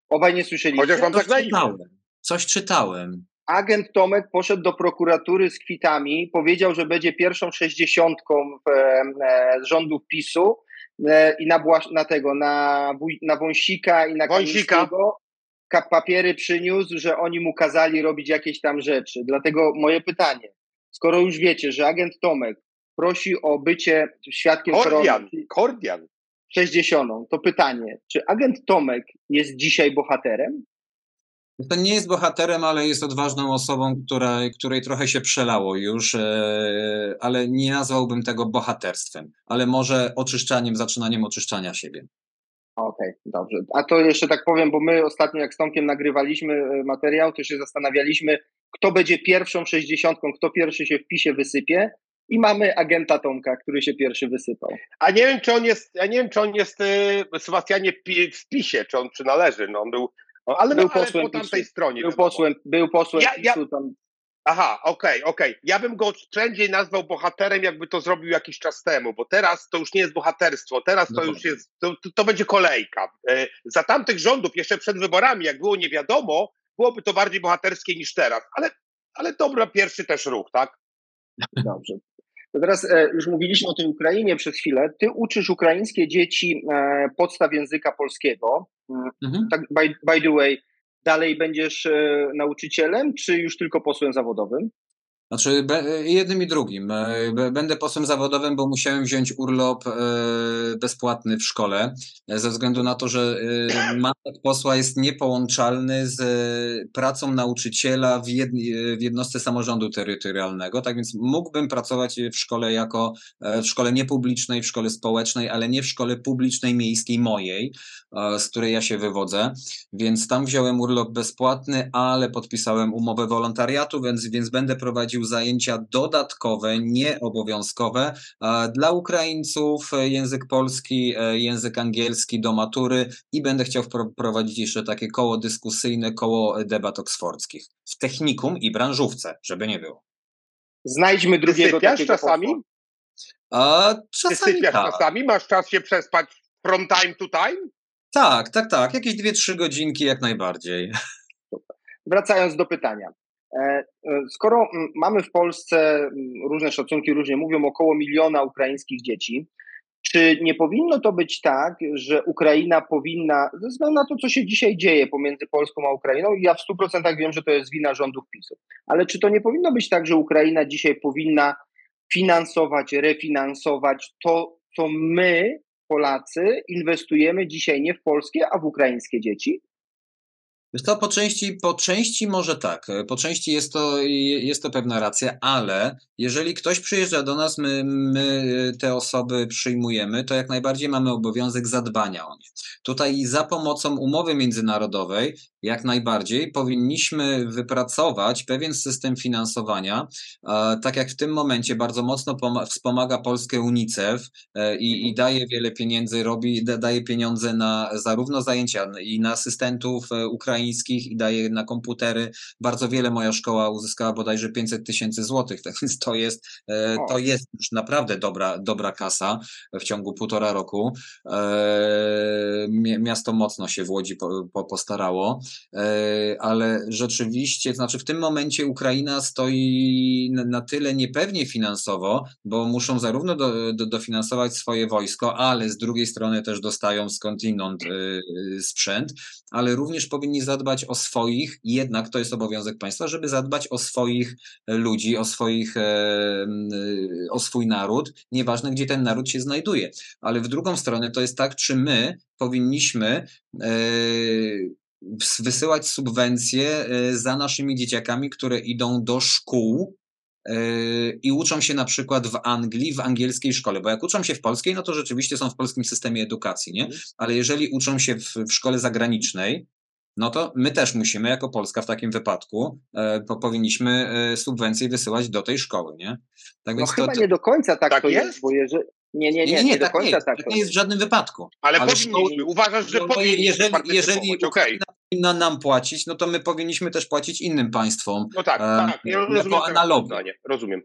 S1: Obaj nie słyszeli.
S3: Chociaż mam tak na czytałem.
S2: Coś czytałem.
S1: Agent Tomek poszedł do prokuratury z kwitami, powiedział, że będzie pierwszą sześćdziesiątką w, e, z rządów PiSu e, i na, na tego, na, na Wąsika i na
S3: Wąsika
S1: papiery przyniósł, że oni mu kazali robić jakieś tam rzeczy. Dlatego moje pytanie, skoro już wiecie, że agent Tomek prosi o bycie świadkiem
S3: Kordian, Kordian.
S1: 60, to pytanie, czy agent Tomek jest dzisiaj bohaterem?
S2: To nie jest bohaterem, ale jest odważną osobą, która, której trochę się przelało już, e, ale nie nazwałbym tego bohaterstwem, ale może oczyszczaniem, zaczynaniem oczyszczania siebie.
S1: Okej, okay, dobrze. A to jeszcze tak powiem, bo my ostatnio jak z Tomkiem nagrywaliśmy e, materiał, to się zastanawialiśmy, kto będzie pierwszą sześćdziesiątką, kto pierwszy się w PiSie wysypie i mamy agenta Tomka, który się pierwszy wysypał.
S3: A nie wiem, czy on jest, ja nie wiem, czy on jest e, Sebastianie w PiSie, czy on przynależy, no on był, ale, był no, ale po tamtej stronie.
S1: Był posłem, był posłem ja, ja, tam.
S3: Aha, okej, okay, okej. Okay. Ja bym go wszędzie nazwał bohaterem, jakby to zrobił jakiś czas temu, bo teraz to już nie jest bohaterstwo, teraz to już jest, to, to będzie kolejka. E, za tamtych rządów, jeszcze przed wyborami, jak było nie wiadomo, byłoby to bardziej bohaterskie niż teraz, ale, ale dobra, pierwszy też ruch, tak?
S1: Dobrze. To teraz e, już mówiliśmy o tej Ukrainie przez chwilę. Ty uczysz ukraińskie dzieci e, podstaw języka polskiego. Mhm. Tak, by, by the way, dalej będziesz e, nauczycielem, czy już tylko posłem zawodowym?
S2: Znaczy, jednym i drugim. E, będę posłem zawodowym, bo musiałem wziąć urlop e, bezpłatny w szkole, ze względu na to, że mandat posła jest niepołączalny z pracą nauczyciela w, w jednostce samorządu terytorialnego. Tak więc mógłbym pracować w szkole jako w szkole niepublicznej, w szkole społecznej, ale nie w szkole publicznej, miejskiej mojej, z której ja się wywodzę. Więc tam wziąłem urlop bezpłatny, ale podpisałem umowę wolontariatu, więc, więc będę prowadził wprowadził zajęcia dodatkowe, nieobowiązkowe dla Ukraińców język polski, język angielski do matury i będę chciał wprowadzić jeszcze takie koło dyskusyjne, koło debat oksfordzkich w technikum i branżówce, żeby nie było.
S1: Znajdźmy drugiego
S3: Ty takiego czasami?
S2: A, czasami
S3: Ty tak. czasami? Masz czas się przespać from time to time?
S2: Tak, tak, tak. Jakieś dwie, trzy godzinki jak najbardziej.
S1: Wracając do pytania. E, e, skoro mamy w Polsce różne szacunki, różnie mówią, około miliona ukraińskich dzieci, czy nie powinno to być tak, że Ukraina powinna, ze względu na to, co się dzisiaj dzieje pomiędzy Polską a Ukrainą, i ja w 100% wiem, że to jest wina rządów PiSu, ale czy to nie powinno być tak, że Ukraina dzisiaj powinna finansować, refinansować to, co my, Polacy, inwestujemy dzisiaj nie w polskie, a w ukraińskie dzieci?
S2: Wiesz to po części, po części może tak, po części jest to, jest to pewna racja, ale jeżeli ktoś przyjeżdża do nas, my, my te osoby przyjmujemy, to jak najbardziej mamy obowiązek zadbania o nie. Tutaj za pomocą umowy międzynarodowej jak najbardziej powinniśmy wypracować pewien system finansowania, tak jak w tym momencie bardzo mocno wspomaga Polskę UNICEF e, i, i daje wiele pieniędzy, robi, daje pieniądze na zarówno zajęcia i na asystentów e, ukraińskich i daje na komputery. Bardzo wiele moja szkoła uzyskała bodajże 500 tysięcy złotych, [LAUGHS] tak więc to jest, e, to jest już naprawdę dobra, dobra kasa w ciągu półtora roku. Miasto mocno się w Łodzi postarało. E, ale rzeczywiście, znaczy w tym momencie Ukraina stoi na tyle niepewnie finansowo, bo muszą zarówno do, do, dofinansować swoje wojsko, ale z drugiej strony też dostają skądinąd e, sprzęt, ale również powinni zadbać o swoich, jednak to jest obowiązek państwa, żeby zadbać o swoich ludzi, o swoich, e, o swój naród, nieważne gdzie ten naród się znajduje. Ale w drugą stronę to jest tak, czy my powinniśmy wysyłać subwencje e, za naszymi dzieciakami, które idą do szkół e, i uczą się na przykład w Anglii, w angielskiej szkole, bo jak uczą się w polskiej, no to rzeczywiście są w polskim systemie edukacji, nie? Ale jeżeli uczą się w, w szkole zagranicznej, no to my też musimy, jako Polska w takim wypadku, e, powinniśmy e, subwencje wysyłać do tej szkoły, nie?
S1: Tak no więc chyba to, nie do końca tak, tak to jest, jest bo jeżeli, nie, nie, nie, nie, nie, nie do tak końca
S2: nie, tak. tak nie jest w żadnym wypadku.
S3: Ale, ale powinniśmy, uważasz, że no, powinniśmy
S2: Jeżeli, jeżeli okay. powinna nam płacić, no to my powinniśmy też płacić innym państwom.
S3: No tak, tak, ja rozumiem. Jako analogię. Rozumiem.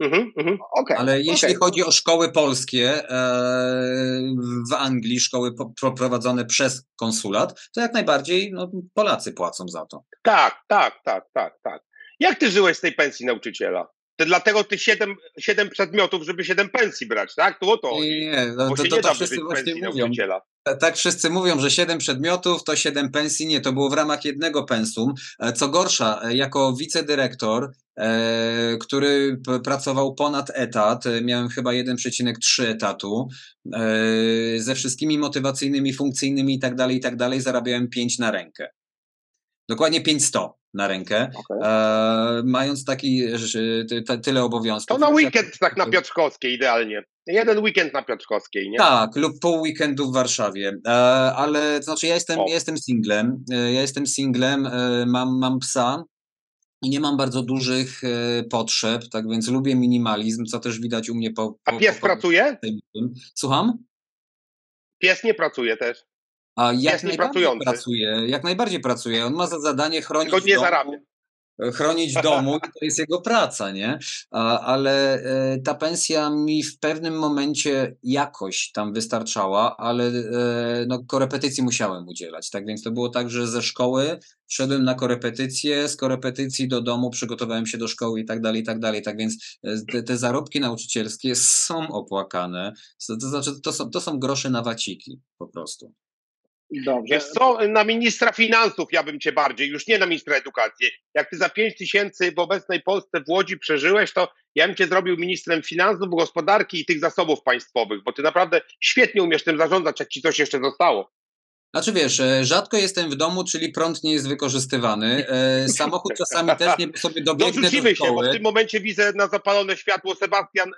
S2: Mhm, mhm. Okay, Ale jeśli okay. chodzi o szkoły polskie e, w Anglii, szkoły prowadzone przez konsulat, to jak najbardziej no, Polacy płacą za to.
S3: Tak, tak, tak, tak, tak. Jak ty żyłeś z tej pensji nauczyciela? To dlatego ty siedem, siedem przedmiotów, żeby siedem pensji brać, tak? To o to.
S2: Nie, nie, no, to, to, to wszyscy właśnie mówią. Tak wszyscy mówią, że siedem przedmiotów to siedem pensji. Nie, to było w ramach jednego pensum. E, co gorsza, e, jako wicedyrektor, e, który pracował ponad etat, miałem chyba 1,3 etatu, ze wszystkimi motywacyjnymi, funkcyjnymi i tak dalej, i tak dalej, zarabiałem 5 na rękę. Dokładnie 500 na rękę, okay. e, mając taki że, ty, tyle obowiązków.
S3: To na weekend tak na Piotrkowskiej idealnie. Jeden weekend na Piotrkowskiej, nie?
S2: Tak, lub pół weekendu w Warszawie. E, ale to znaczy ja jestem, jestem singlem, e, ja jestem singlem, e, mam, mam psa, i nie mam bardzo dużych e, potrzeb, tak więc lubię minimalizm, co też widać u mnie po. po
S3: A pies
S2: po,
S3: pracuje?
S2: Słucham?
S3: Pies nie pracuje też.
S2: A jak najbardziej pracuje, jak najbardziej pracuje. On ma za zadanie chronić
S3: Tylko nie zarabia
S2: chronić [LAUGHS] domu, to jest jego praca, nie? Ale e, ta pensja mi w pewnym momencie jakoś tam wystarczała, ale e, no, korepetycji musiałem udzielać, tak? Więc to było tak, że ze szkoły szedłem na korepetycje, z korepetycji do domu przygotowałem się do szkoły i tak dalej, i tak dalej. Tak więc e, te, te zarobki nauczycielskie są opłakane. To, to znaczy, to są, to są grosze na waciki po prostu.
S3: Dobrze. Wiesz co, na ministra finansów ja bym cię bardziej, już nie na ministra edukacji. Jak ty za 5 tysięcy w obecnej Polsce w Łodzi przeżyłeś, to ja bym cię zrobił ministrem finansów, gospodarki i tych zasobów państwowych, bo ty naprawdę świetnie umiesz tym zarządzać, jak ci coś jeszcze zostało.
S2: Znaczy wiesz, e, rzadko jestem w domu, czyli prąd nie jest wykorzystywany. E, samochód czasami też nie sobie dobiegnę
S3: Dorzucimy
S2: do szkoły.
S3: się, bo w tym momencie widzę na zapalone światło Sebastian y,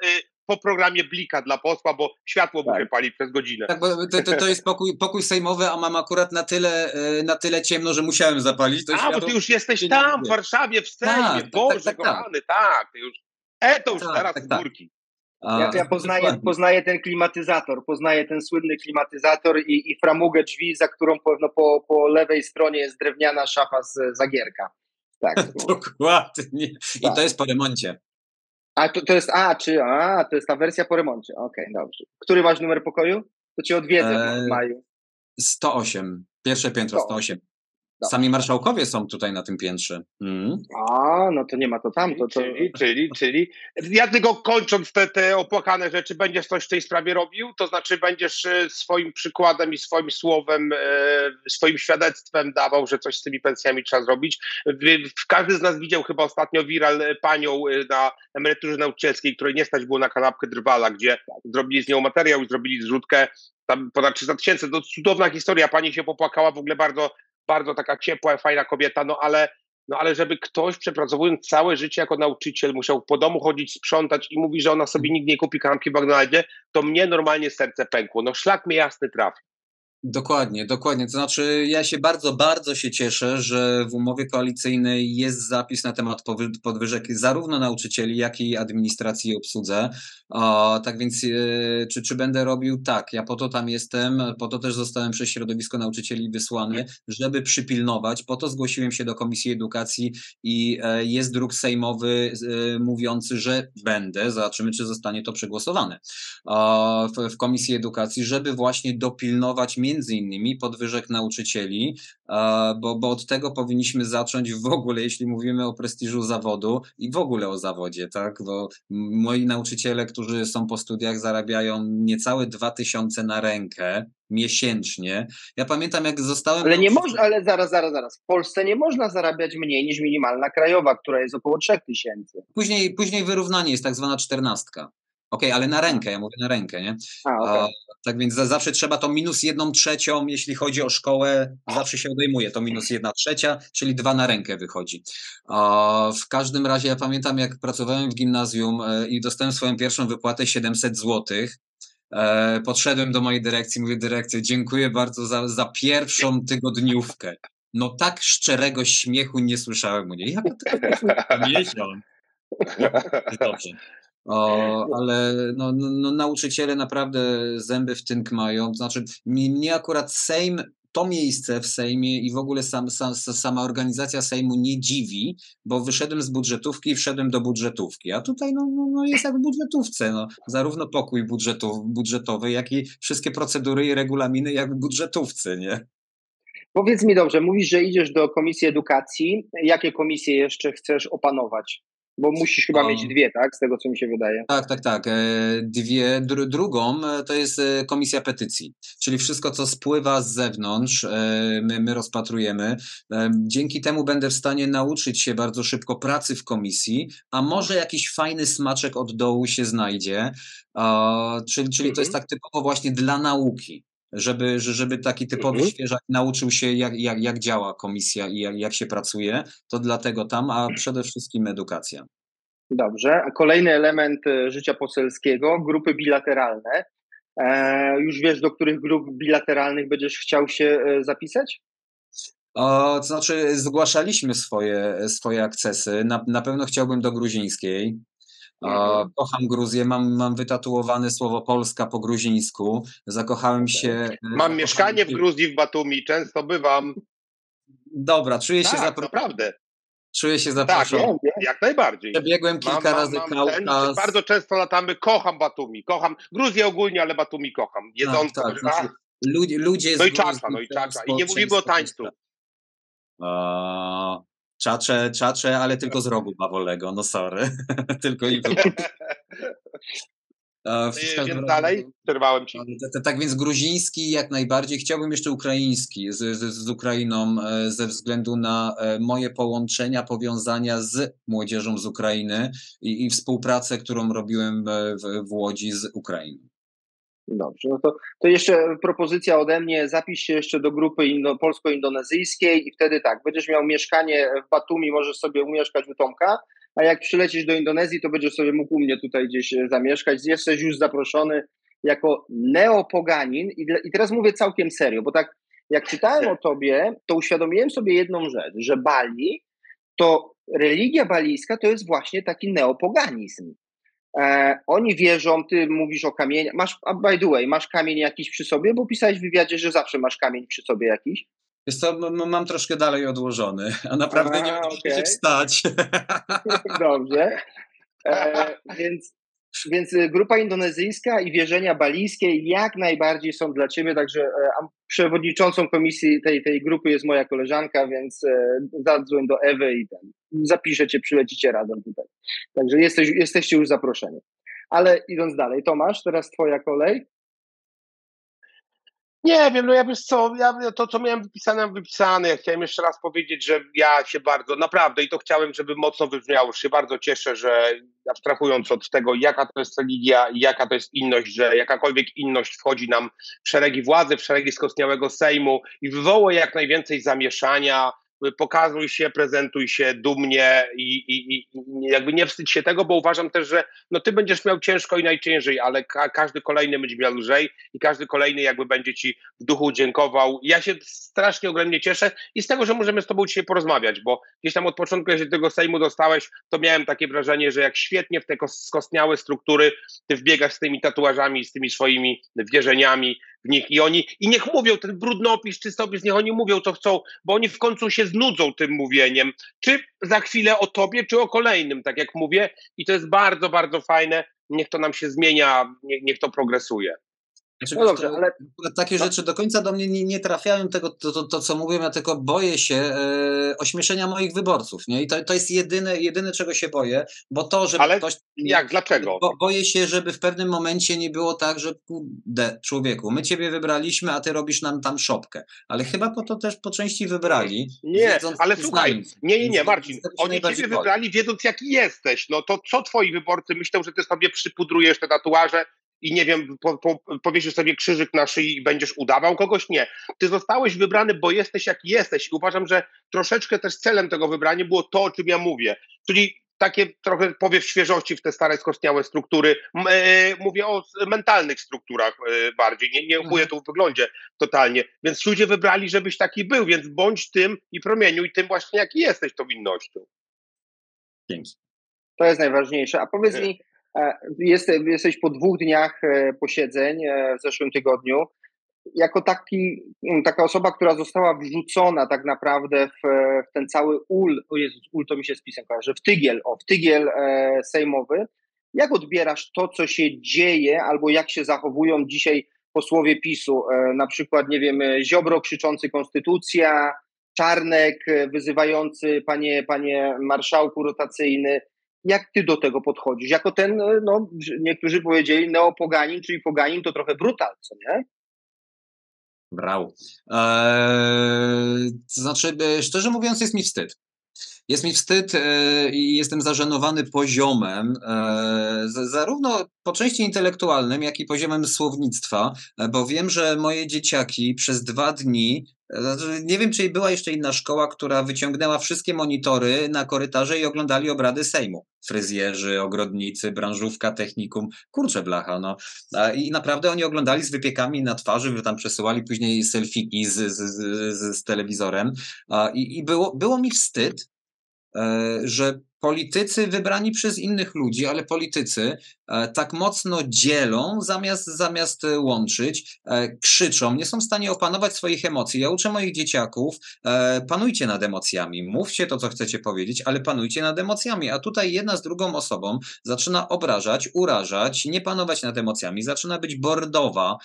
S3: po programie Blika dla posła, bo światło tak. muszę palić przez godzinę.
S2: Tak, bo to, to, to jest pokój, pokój sejmowy, a mam akurat na tyle, e, na tyle ciemno, że musiałem zapalić. To
S3: a, światło... bo ty już jesteś tam, w Warszawie, w Sejmie, tak, tak Boże tak, tak, kochany, tak, ty już, e, to już tak, teraz tak, górki.
S1: Ja, ja poznaję, poznaję ten klimatyzator, poznaję ten słynny klimatyzator i, i framugę drzwi, za którą po, no, po, po lewej stronie jest drewniana szafa z Zagierka. Tak. [LAUGHS]
S2: Dokładnie. I tak. to jest po remoncie.
S1: A to, to jest, a, czy, a, to jest ta wersja po remoncie. Okej, okay, dobrze. Który masz numer pokoju? To cię odwiedzę eee, w maju.
S2: 108. Pierwsze piętro, 108. Sami marszałkowie są tutaj na tym piętrze.
S1: Mm. A, no to nie ma to tamto. To...
S3: Czyli, czyli, czyli. Ja tylko kończąc te, te opłakane rzeczy, będziesz coś w tej sprawie robił? To znaczy, będziesz e, swoim przykładem i swoim słowem, e, swoim świadectwem dawał, że coś z tymi pensjami trzeba zrobić. Każdy z nas widział chyba ostatnio viral e, panią na emeryturze nauczycielskiej, której nie stać było na kanapkę drwala, gdzie zrobili z nią materiał i zrobili zrzutkę tam ponad 300 tysięcy. To cudowna historia. Pani się popłakała, w ogóle bardzo bardzo taka ciepła, fajna kobieta, no ale, no ale żeby ktoś przepracowując całe życie jako nauczyciel musiał po domu chodzić, sprzątać i mówi, że ona sobie nigdy nie kupi kanapki w McDonaldzie, to mnie normalnie serce pękło. No szlak mnie jasny trafi.
S2: Dokładnie, dokładnie. To znaczy, ja się bardzo, bardzo się cieszę, że w umowie koalicyjnej jest zapis na temat podwyżek zarówno nauczycieli, jak i administracji i obsłudze. O, tak więc, e, czy, czy będę robił? Tak, ja po to tam jestem, po to też zostałem przez środowisko nauczycieli wysłany, żeby przypilnować. Po to zgłosiłem się do Komisji Edukacji i e, jest druk sejmowy e, mówiący, że będę. Zobaczymy, czy zostanie to przegłosowane w, w Komisji Edukacji, żeby właśnie dopilnować między innymi podwyżek nauczycieli, bo, bo od tego powinniśmy zacząć w ogóle, jeśli mówimy o prestiżu zawodu i w ogóle o zawodzie, tak? Bo moi nauczyciele, którzy są po studiach, zarabiają niecałe dwa tysiące na rękę miesięcznie. Ja pamiętam, jak zostałem.
S1: Ale nie można, ale zaraz, zaraz, zaraz. W Polsce nie można zarabiać mniej niż minimalna krajowa, która jest około trzech tysięcy.
S2: Później, później wyrównanie jest tak zwana czternastka. Okej, okay, ale na rękę, ja mówię na rękę, nie? A, okay. tak więc za, zawsze trzeba to minus jedną trzecią, jeśli chodzi o szkołę, zawsze się odejmuje to minus jedna trzecia, czyli dwa na rękę wychodzi. A, w każdym razie ja pamiętam, jak pracowałem w gimnazjum e, i dostałem swoją pierwszą wypłatę 700 złotych, e, podszedłem do mojej dyrekcji, mówię dyrekcji, dziękuję bardzo za, za pierwszą tygodniówkę. No tak szczerego śmiechu nie słyszałem u niej. Jak to miesiąc? Dobrze. O, ale no, no, no, nauczyciele naprawdę zęby w tynk mają. Znaczy, mnie akurat Sejm, to miejsce w Sejmie i w ogóle sam, sam, sama organizacja Sejmu nie dziwi, bo wyszedłem z budżetówki i wszedłem do budżetówki. A tutaj no, no, no jest jak w budżetówce. No. Zarówno pokój budżetów, budżetowy, jak i wszystkie procedury i regulaminy jak w budżetówce, nie?
S1: Powiedz mi dobrze, mówisz, że idziesz do Komisji Edukacji. Jakie komisje jeszcze chcesz opanować? Bo musisz chyba mieć dwie, tak? Z tego, co mi się wydaje.
S2: Tak, tak, tak. E, dwie. Dr drugą e, to jest e, komisja petycji, czyli wszystko, co spływa z zewnątrz, my, my rozpatrujemy. Dzięki temu będę w stanie nauczyć się bardzo szybko pracy w komisji, a może jakiś fajny smaczek od dołu się znajdzie. Czyli, czyli to jest mhm. tak typowo właśnie dla nauki żeby, żeby taki typowy mhm. świeżak nauczył się, jak, jak, jak działa komisja i jak, jak się pracuje, to dlatego tam, a przede wszystkim edukacja.
S1: Dobrze. Kolejny element e, życia poselskiego, grupy bilateralne. E, już wiesz, do których grup bilateralnych będziesz chciał się e, zapisać?
S2: O, to znaczy, zgłaszaliśmy swoje, swoje akcesy. Na, na pewno chciałbym do gruzińskiej. Mhm. Kocham Gruzję, mam, mam wytatuowane słowo Polska po gruzińsku. Zakochałem się.
S3: E, mam mieszkanie w Gruzji, w Batumi, często bywam.
S2: Dobra, czuję się
S3: tak, zaproszony. Naprawdę.
S2: Czuję się zaproszony.
S3: Tak, jak najbardziej.
S2: Przebiegłem kilka mam, razy mam, Kaukaz. Ten,
S3: bardzo często latamy, kocham Batumi, kocham Gruzję ogólnie, ale Batumi kocham. Jedząco. Tak, tak, znaczy,
S2: ludzie, ludzie
S3: no i czacza, no i czacza. I nie mówimy o tańcu.
S2: Czacze, czacze, ale tylko z rogu bawolego, no sorry. [LAUGHS] tylko i [LAUGHS]
S3: Więc dalej, przerwałem ci.
S2: Tak więc gruziński jak najbardziej. Chciałbym jeszcze ukraiński z, z, z, Ukrainą e, ze względu na e, moje połączenia, powiązania z młodzieżą z Ukrainy i, i współpracę, którą robiłem w, w Łodzi z Ukrainą.
S1: Dobrze, no to, to jeszcze propozycja ode mnie, zapisz się jeszcze do grupy indo, polsko-indonezyjskiej i wtedy tak, będziesz miał mieszkanie w Batumi, możesz sobie umieszkać u Tomka, a jak przylecisz do Indonezji, to będziesz sobie mógł u mnie tutaj gdzieś e, zamieszkać. Jesteś już zaproszony jako neopoganin i, i teraz mówię całkiem serio, bo tak jak czytałem o tobie, to uświadomiłem sobie jedną rzecz, że Bali to religia balijska to jest właśnie taki neopoganizm. E, oni wierzą, ty mówisz o kamieniu. Masz, by the way, masz kamień jakiś przy sobie, bo pisałeś w wywiadzie, że zawsze masz kamień przy sobie jakiś.
S2: Jest to, mam troszkę dalej odłożony, a naprawdę a, nie mogę okay. wstać. [LAUGHS]
S1: Dobrze. E, więc, więc grupa indonezyjska i wierzenia balijskie jak najbardziej są dla ciebie, także e, przewodniczącą komisji tej, tej grupy jest moja koleżanka, więc e, zadzwoń do Ewy i ten, zapiszę cię, przylecicie razem tutaj. Także jesteś, jesteście już zaproszeni. Ale idąc dalej, Tomasz, teraz twoja kolej.
S3: Nie wiem, no ja wiesz co, ja to co miałem wypisane, wypisane. Ja chciałem jeszcze raz powiedzieć, że ja się bardzo, naprawdę i to chciałem, żeby mocno wybrzmiało, się bardzo cieszę, że abstrahując od tego, jaka to jest religia i jaka to jest inność, że jakakolwiek inność wchodzi nam w szeregi władzy, w szeregi skostniałego Sejmu i wywoła jak najwięcej zamieszania, pokazuj się, prezentuj się dumnie i, i, i, jakby nie wstydź się tego, bo uważam też, że no ty będziesz miał ciężko i najciężej, ale ka każdy kolejny będzie miał lżej i każdy kolejny jakby będzie ci w duchu dziękował. Ja się strasznie ogromnie cieszę i z tego, że możemy z tobą dzisiaj porozmawiać, bo gdzieś tam od początku, jeżeli tego Sejmu dostałeś, to miałem takie wrażenie, że jak świetnie w te skostniałe struktury ty wbiegasz z tymi tatuażami, z tymi swoimi wierzeniami, w nich i oni, i niech mówią ten brudnopis, czystopis, niech oni mówią co chcą, bo oni w końcu się znudzą tym mówieniem, czy za chwilę o tobie, czy o kolejnym, tak jak mówię i to jest bardzo, bardzo fajne, niech to nam się zmienia, niech, niech to progresuje.
S2: Znaczy, no dobrze, ale... Takie rzeczy do końca do mnie nie, nie trafiają tego, to, to, to, co mówię, ja tylko boję się e, ośmieszenia moich wyborców. Nie? I to, to jest jedyne, jedyne, czego się boję, bo to, że
S3: ale ktoś... jak, dlaczego?
S2: Bo, boję się, żeby w pewnym momencie nie było tak, że kurde, człowieku, my ciebie wybraliśmy, a ty robisz nam tam szopkę. Ale chyba po to też po części wybrali.
S3: Nie, ale słuchaj, nie, nie, nie, Marcin, oni ciebie wybrali wiedząc jaki jesteś. No to co twoi wyborcy myślą, że ty sobie przypudrujesz te tatuaże, i nie wiem, po, po, powiesisz sobie krzyżyk na szyi i będziesz udawał kogoś? Nie. Ty zostałeś wybrany, bo jesteś jaki jesteś i uważam, że troszeczkę też celem tego wybrania było to, o czym ja mówię, czyli takie trochę powiew świeżości w te stare, skostniałe struktury. E, mówię o mentalnych strukturach e, bardziej, nie, nie mówię tu w wyglądzie totalnie. Więc ludzie wybrali, żebyś taki był, więc bądź tym i promieniuj tym właśnie, jaki jesteś tą innością.
S2: Dzięki.
S1: To jest najważniejsze. A powiedz mi, E, jesteś, jesteś po dwóch dniach e, posiedzeń e, w zeszłym tygodniu. Jako taki, mm, taka osoba, która została wrzucona tak naprawdę w, w ten cały ul, o Jezus, ul to mi się z pisem kojarzy, w tygiel, o, w tygiel e, sejmowy. Jak odbierasz to, co się dzieje, albo jak się zachowują dzisiaj posłowie PiSu? E, na przykład, nie wiem, Ziobro krzyczący konstytucja, Czarnek wyzywający panie, panie marszałku rotacyjny, jak ty do tego podchodzisz? Jako ten, e, no, niektórzy powiedzieli neopoganin, czyli poganin to trochę brutal, co nie?
S2: Brał. Eee, to znaczy, e, szczerze mówiąc, jest mi wstyd. Jest mi wstyd e, i jestem zażenowany poziomem, zarówno po części intelektualnym, jak i poziomem słownictwa, bo wiem, że moje dzieciaki przez dwa dni znaczy, nie wiem, czy była jeszcze inna szkoła, która wyciągnęła wszystkie monitory na korytarze i oglądali obrady Sejmu. Fryzjerzy, ogrodnicy, branżówka, technikum. Kurczę blacha, no. I naprawdę oni oglądali z wypiekami na twarzy, tam przesyłali później selfiki z, z, z, z telewizorem. I, i było, było mi wstyd, e, że politycy wybrani przez innych ludzi, ale politycy e, tak mocno dzielą zamiast, zamiast e, łączyć, e, krzyczą, nie są w stanie opanować swoich emocji. Ja uczę moich dzieciaków, panujcie nad emocjami, mówcie to, co chcecie powiedzieć, ale panujcie nad emocjami. A tutaj jedna z drugą osobą zaczyna obrażać, urażać, nie panować nad emocjami, zaczyna być bordowa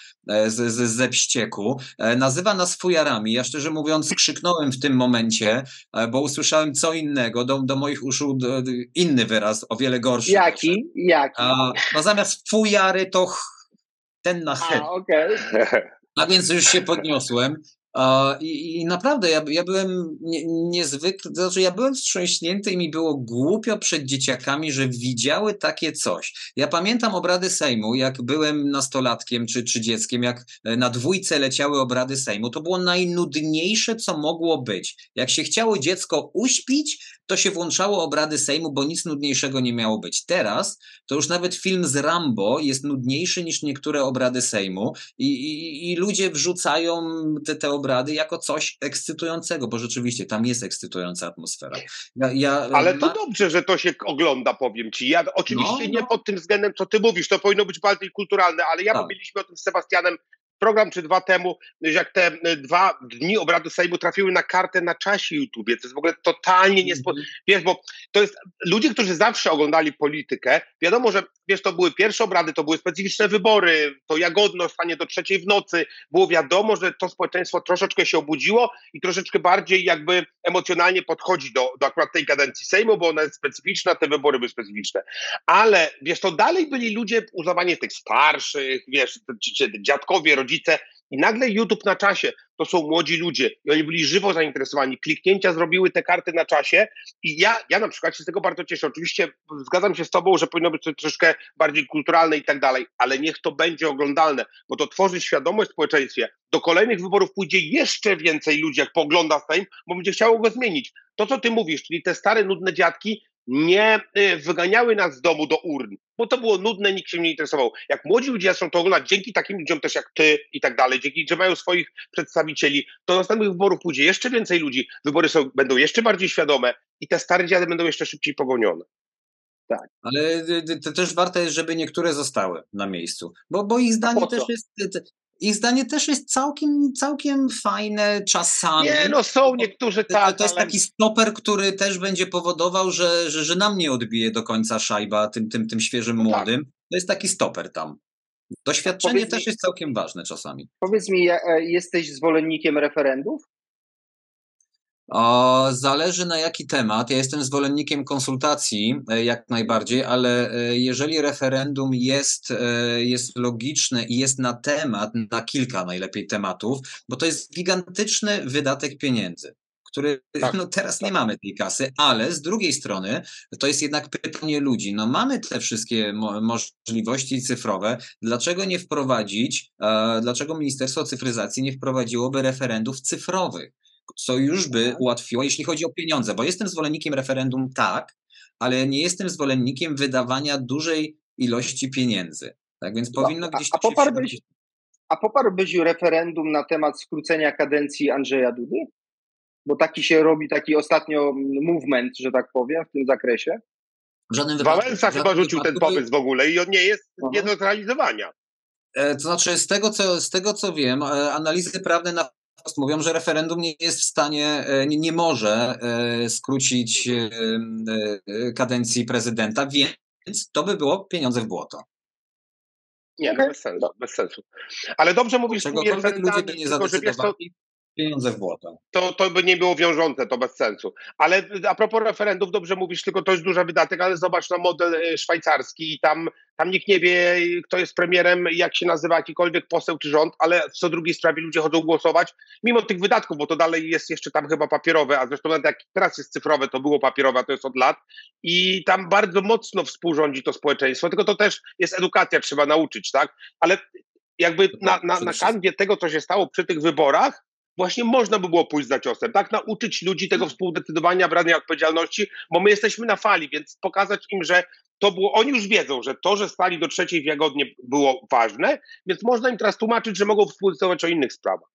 S2: z, z, ze wścieku, nazywa nas fujarami. Ja szczerze mówiąc krzyknąłem w tym momencie, bo usłyszałem co innego, do, do moich uszu inny wyraz, o wiele gorszy.
S1: Jaki? Jaki? A,
S2: no zamiast fujary to ten na
S1: he. A. Okay.
S2: A więc już się podniosłem. I, I, naprawdę ja, ja byłem nie, niezwykle, to znaczy ja byłem wstrząśnięty i mi było głupio przed dzieciakami, że widziały takie coś. Ja pamiętam obrady Sejmu, jak byłem nastolatkiem czy, czy dzieckiem, jak e, na dwójce leciały obrady Sejmu. To było najnudniejsze, co mogło być. Jak się chciało dziecko uśpić, to się włączało obrady Sejmu, bo nic nudniejszego nie miało być. Teraz to już nawet film z Rambo jest nudniejszy niż niektóre obrady Sejmu i, i, i ludzie wrzucają te, te obrady jako coś ekscytującego, bo rzeczywiście tam jest ekscytująca atmosfera.
S3: Ja, ja, Ale to ma... dobrze, że to się ogląda, powiem ci. Ja oczywiście no, nie no. pod tym względem, co ty mówisz, to powinno być bardziej kulturalne, ale ja tak. mówiliśmy o tym z Sebastianem program czy dwa temu, jak te e, dwa dni obrady Sejmu trafiły na kartę na czasie YouTube. To jest w ogóle totalnie niespo... -hmm. Wiesz, bo to jest ludzie, którzy zawsze oglądali politykę, wiadomo, że wiesz, to były pierwsze obrady, to były specyficzne wybory, to jagodno stanie do trzeciej w nocy. Było wiadomo, że to społeczeństwo troszeczkę się obudziło i troszeczkę bardziej jakby emocjonalnie podchodzi do, do akurat tej kadencji Sejmu, bo ona jest specyficzna, te wybory były specyficzne. Ale wiesz, to dalej byli ludzie uznawanie tych starszych, wiesz, dziadkowie, rodzice, rodzice i nagle YouTube na czasie to są młodzi ludzie i oni byli żywo zainteresowani. Kliknięcia zrobiły te karty na czasie i ja, ja na przykład się z tego bardzo cieszę. Oczywiście zgadzam się z tobą, że powinno być to troszeczkę bardziej kulturalne i tak dalej, ale niech to będzie oglądalne, bo to tworzy świadomość w społeczeństwie. Do kolejnych wyborów pójdzie jeszcze więcej ludzi, jak pogląda Sejm, bo będzie chciało go zmienić. To, co ty mówisz, czyli te stare, nudne dziadki, nie y, wyganiały nas z domu do urn, bo to było nudne, nikt się nie interesował. Jak młodzi ludzie zaczną to oglądać, dzięki takim ludziom też jak ty i tak dalej, dzięki, że mają swoich przedstawicieli, to następnych wyborów pójdzie jeszcze więcej ludzi, wybory są, będą jeszcze bardziej świadome i te stare dziady będą jeszcze szybciej pogonione.
S2: Tak. Ale y, y, to też warto jest, żeby niektóre zostały na miejscu, bo, bo ich zdanie też jest, ich zdanie też jest całkiem, całkiem fajne czasami.
S3: Nie, no są niektórzy tak.
S2: To, to jest ale... taki stoper, który też będzie powodował, że, że, że nam nie odbije do końca szajba tym, tym, tym świeżym no młodym. Tak. To jest taki stoper tam. Doświadczenie też jest całkiem ważne czasami.
S1: Powiedz mi, e, jesteś zwolennikiem referendów?
S2: Zależy na jaki temat. Ja jestem zwolennikiem konsultacji e, jak najbardziej, ale e, jeżeli referendum jest, e, jest logiczne i jest na temat, na kilka najlepiej tematów, bo to jest gigantyczny wydatek pieniędzy który tak, no teraz tak. nie mamy tej kasy, ale z drugiej strony to jest jednak pytanie ludzi. No mamy te wszystkie mo możliwości cyfrowe, dlaczego nie wprowadzić, e, dlaczego Ministerstwo Cyfryzacji nie wprowadziłoby referendów cyfrowych? Co już by tak. ułatwiło, jeśli chodzi o pieniądze, bo jestem zwolennikiem referendum, tak, ale nie jestem zwolennikiem wydawania dużej ilości pieniędzy. Tak więc no, powinno gdzieś.
S1: A, a, poparłbyś, a poparłbyś referendum na temat skrócenia kadencji Andrzeja Dudy? Bo taki się robi, taki ostatnio movement, że tak powiem, w tym zakresie.
S3: W żadnym wypadku. Wałęsa chyba rzucił ten pomysł w ogóle i on nie jest Aha. nie do zrealizowania.
S2: E, to znaczy, z tego, co, z tego co wiem, e, analizy prawne na mówią, że referendum nie jest w stanie, e, nie, nie może e, skrócić e, kadencji prezydenta, więc to by było pieniądze w błoto.
S3: Nie, no bez sensu, bez sensu. Ale dobrze mówisz,
S2: że ludzie by nie zadecydowali pieniądze w błoto.
S3: To, to by nie było wiążące, to bez sensu. Ale a propos referendów, dobrze mówisz, tylko to jest duży wydatek, ale zobacz na model e, szwajcarski i tam, tam nikt nie wie, kto jest premierem, jak się nazywa jakikolwiek poseł czy rząd, ale co drugiej sprawie ludzie chodzą głosować, mimo tych wydatków, bo to dalej jest jeszcze tam chyba papierowe, a zresztą nawet jak teraz jest cyfrowe, to było papierowe, a to jest od lat i tam bardzo mocno współrządzi to społeczeństwo, tylko to też jest edukacja, trzeba nauczyć, tak? Ale jakby na, na, na kanwie tego, co się stało przy tych wyborach, właśnie można by było pójść za ciosem, tak? Nauczyć ludzi tego współdecydowania, brania odpowiedzialności, bo my jesteśmy na fali, więc pokazać im, że to było, oni już wiedzą, że to, że stali do trzeciej w Jagodnie było ważne, więc można im teraz tłumaczyć, że mogą współdecydować o innych sprawach.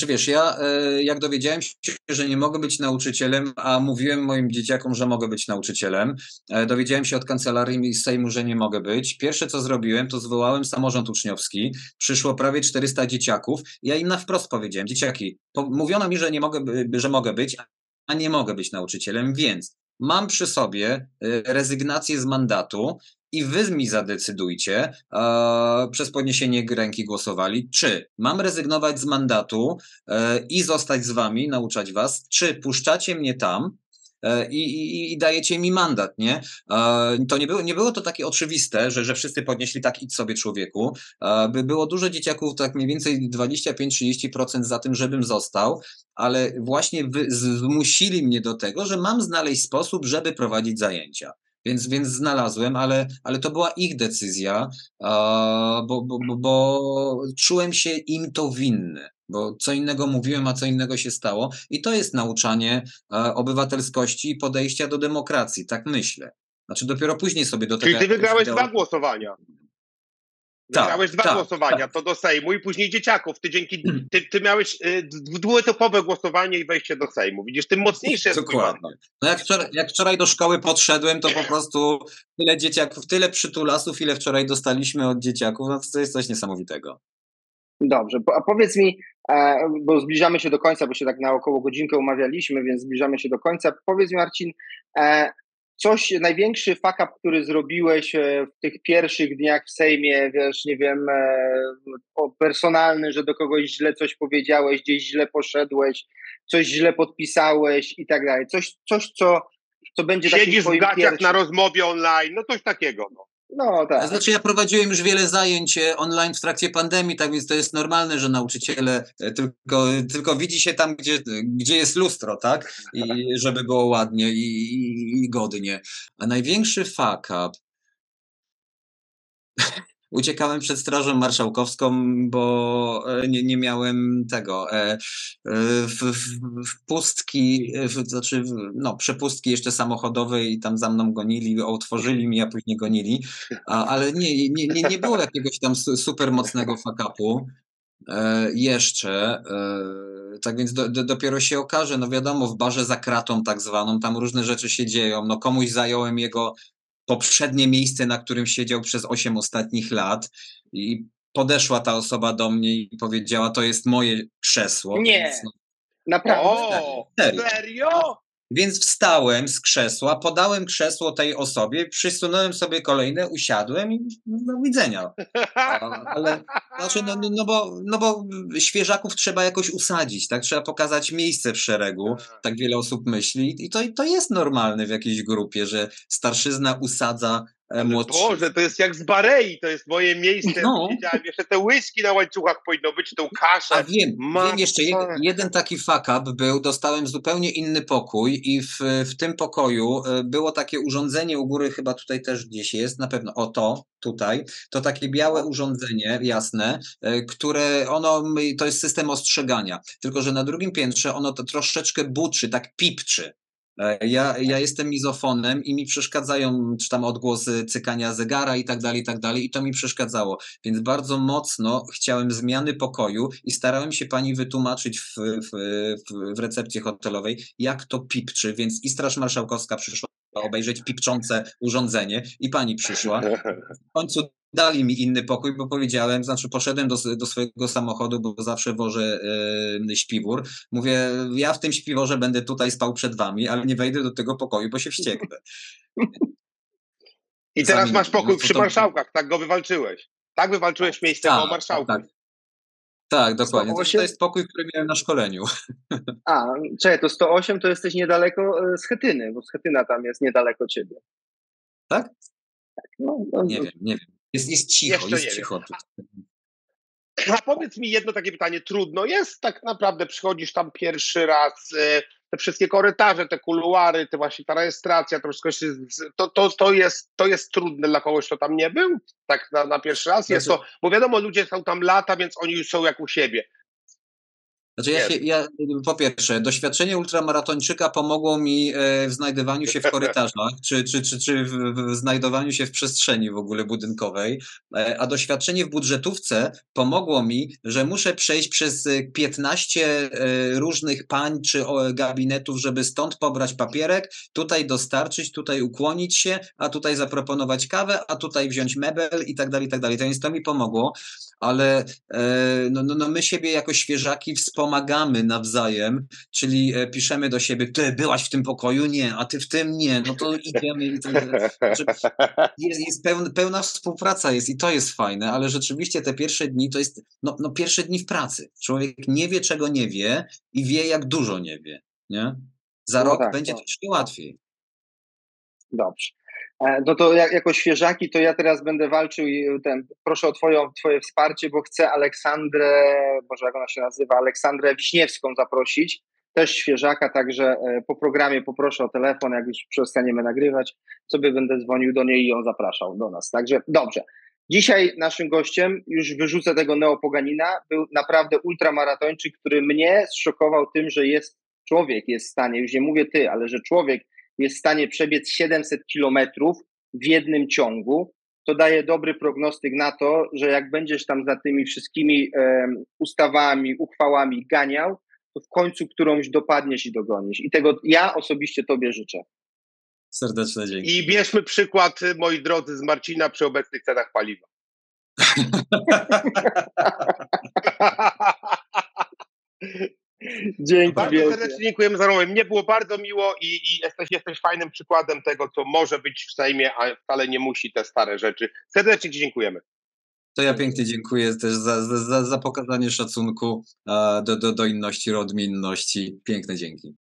S2: Czy wiesz, ja e, jak dowiedziałem się, że nie mogę być nauczycielem, a mówiłem moim dzieciakom, że mogę być nauczycielem, e, dowiedziałem się od kancelarii Sejmu, że nie mogę być. Pierwsze co zrobiłem, to zwołałem samorząd uczniowski. Przyszło prawie 400 dzieciaków. Ja im na wprost powiedziałem, dzieciaki, mówiono mi, że nie mogę, że mogę być, a nie mogę być nauczycielem, więc mam przy sobie e, rezygnację z mandatu i wy mi zadecydujcie, e, przez podniesienie ręki głosowali, czy mam rezygnować z mandatu e, i zostać z wami, nauczać was, czy puszczacie mnie tam, e, i, i, i, dajecie mi mandat, nie? To nie było, nie było to takie oczywiste, że, że wszyscy podnieśli tak idź sobie człowieku. By było dużo dzieciaków, tak mniej więcej 25-30% za tym, żebym został, ale właśnie wy, zmusili mnie do tego, że mam znaleźć sposób, żeby prowadzić zajęcia. Więc, więc znalazłem, ale, ale to była ich decyzja, bo, bo, bo, bo czułem się im to winny. bo co innego mówiłem, a co innego się stało. I to jest nauczanie e, obywatelskości i podejścia do demokracji, tak myślę. Znaczy dopiero później sobie do
S3: tego... Czyli ty wygrałeś dwa głosowania. Tak, Miałeś dwa tak, głosowania, tak. to do Sejmu i później dzieciaków. Ty dzięki [CLEARS THROAT] ty, ty miałeś y, dwuetapowe głosowanie i wejście do Sejmu. Widzisz, tym mocniejsze jest
S2: Dokładnie. No jak wczoraj, jak wczoraj do szkoły podszedłem, to po prostu tyle dzieciaków, tyle przytulasów, ile wczoraj dostaliśmy od dzieciaków, no to jest coś niesamowitego.
S1: Dobrze, a powiedz mi, e, bo zbliżamy się do końca, bo się tak na około godzinkę umawialiśmy, więc zbliżamy się do końca. Powiedz mi, Marcin, e, coś, największy fuck up, który zrobiłeś e, w tych pierwszych dniach w Sejmie, wiesz, nie wiem, personalny, że do kogoś źle coś powiedziałeś, gdzieś źle poszedłeś, coś źle podpisałeś i tak dalej. Coś, coś co, co będzie
S3: Siedzisz w gaciach pierwszym... na rozmowie online, no coś takiego, no.
S2: No tak. Znaczy ja prowadziłem już wiele zajęć e, online w trakcie pandemii, tak więc to jest normalne, że nauczyciele e, tylko, tylko widzi się tam, gdzie, gdzie jest lustro, tak? I żeby było ładnie i, i, i godnie. A największy fuck up uciekałem przed Strażą Marszałkowską, bo e, nie, nie miałem tego. E, e, w, w, pustki, w, znaczy, no, przepustki jeszcze samochodowe i tam za mną gonili, otworzyli mi, a później gonili, a, ale nie, nie, nie, nie było jakiegoś tam super mocnego fakapu. Jeszcze. Tak więc do, do, dopiero się okaże, no wiadomo, w barze za kratą tak zwaną, tam różne rzeczy się dzieją. No komuś zająłem jego poprzednie miejsce, na którym siedział przez 8 ostatnich lat i podeszła ta osoba do mnie i powiedziała, to jest moje krzesło.
S1: Nie, więc, no, naprawdę. O,
S3: serio? serio?
S2: Więc wstałem z krzesła, podałem krzesło tej osobie, przysunąłem sobie kolejne, usiadłem i do widzenia. Ale znaczy, no, no, no, bo, no bo świeżaków trzeba jakoś usadzić, tak? Trzeba pokazać miejsce w szeregu, tak, tak wiele osób myśli i to, to jest normalne w jakiejś grupie, że starszyzna usadza młodszy.
S3: Boże, to jest jak z Barei, to jest moje miejsce. No. Widziałem jeszcze te whisky na łańcuchach powinno być, tą kaszę.
S2: A wiem, wiem jeszcze jeden, jeden taki fuck up był, dostałem zupełnie inny pokój i w, w tym pokoju e, było takie urządzenie u góry, chyba tutaj też gdzieś jest, na pewno, o to, tutaj, to takie białe urządzenie, jasne, e, które ono, to jest system ostrzegania, tylko że na drugim piętrze ono to troszeczkę buczy, tak pipczy. E, ja, ja jestem mizofonem i mi przeszkadzają, czy tam odgłosy cykania zegara i tak dalej, i tak dalej, i to mi przeszkadzało. Więc bardzo mocno chciałem zmiany pokoju i starałem się pani wytłumaczyć w, w, w, w recepcji hotelowej, jak to pipczy, więc i Straż Marszałkowska przyszła obejrzeć pipczące urządzenie i pani przyszła. [LAUGHS] W końcu dali mi inny pokój, bo powiedziałem, znaczy poszedłem do, do swojego samochodu, bo zawsze wożę e, śpiwór. Mówię, ja w tym śpiworze będę tutaj spał przed wami, ale nie wejdę do tego pokoju, bo się wścieknę. [LAUGHS]
S3: I teraz masz pokój przy marszałkach, tak go wywalczyłeś. Tak wywalczyłeś miejsce tak, po marszałku. Tak,
S2: tak, dokładnie. 108? To jest pokój, który miałem na szkoleniu. [LAUGHS]
S1: A, czekaj, to 108 to jesteś niedaleko e, Schetyny, bo Schetyna tam jest niedaleko ciebie.
S2: Tak? Tak, no, no, nie no. wiem, nie wiem. Jest, jest cicho, Jeszcze jest cicho.
S3: A powiedz mi jedno takie pytanie, trudno jest tak naprawdę, przychodzisz tam pierwszy raz, e, te wszystkie korytarze, te kuluary, te właśnie ta rejestracja, to wszystko się, to, to, to, jest, to jest trudne dla kogoś, kto tam nie był, tak na, na pierwszy raz. Jest to, bo wiadomo, ludzie są tam lata, więc oni już są jak u siebie.
S2: Znaczy ja, się, ja, po pierwsze, doświadczenie ultramaratończyka pomogło mi e, w znajdowaniu się w [LAUGHS] korytarzach, czy, czy, czy, czy w, w znajdowaniu się w przestrzeni w ogóle budynkowej, e, a doświadczenie w budżetówce pomogło mi, że muszę przejść przez 15 e, różnych pań czy gabinetów, żeby stąd pobrać papierek, tutaj dostarczyć, tutaj ukłonić się, a tutaj zaproponować kawę, a tutaj wziąć mebel i tak dalej, i tak dalej. To więc to mi pomogło, ale no, no, no my siebie jako świeżaki wspomagamy pomagamy nawzajem, czyli e, piszemy do siebie, ty byłaś w tym pokoju? Nie, a ty w tym? Nie, no to idziemy. I to, [LAUGHS] jest, jest pełna, pełna współpraca jest i to jest fajne, ale rzeczywiście te pierwsze dni to jest, no, no pierwsze dni w pracy. Człowiek nie wie, czego nie wie i wie, jak dużo nie wie, nie? Za no rok tak, będzie tak. troszkę łatwiej.
S1: Dobrze. E, no to jako świeżaki, to ja teraz będę walczył i ten, proszę o twoje wsparcie, bo chcę Aleksandrę, może jak ona się nazywa, Aleksandrę Wiśniewską zaprosić, też świeżaka, także e, po programie poproszę o telefon, jak już przestaniemy nagrywać, sobie będę dzwonił do niej i ją zapraszał do nas. Także dobrze. Dzisiaj naszym gościem, już wyrzucę tego neopoganina, był naprawdę ultramaratończyk, który mnie zszokował tym, że jest człowiek jest w stanie, już nie mówię ty, ale że człowiek jest w stanie przebiec 700 kilometrów w jednym ciągu, to daje dobry prognostyk na to, że jak będziesz tam za tymi wszystkimi ustawami, uchwałami ganiał, to w końcu którąś dopadniesz i dogonisz. I tego ja osobiście Tobie życzę.
S2: Serdeczne dzięki.
S3: I bierzmy przykład, moi drodzy, z Marcina przy obecnych cenach paliwa. [LAUGHS] [LAUGHS]
S1: Dzięki
S3: bardzo wielkie. serdecznie dziękujemy za rozmowę. Mnie było bardzo miło i, i, jesteś, jesteś fajnym przykładem tego, co może być w Sejmie, a wcale nie musi te stare rzeczy. Serdecznie Ci dziękujemy.
S2: To ja pięknie dziękuję też za, za, za pokazanie szacunku do, do, do inności, odmienności. Piękne dzięki.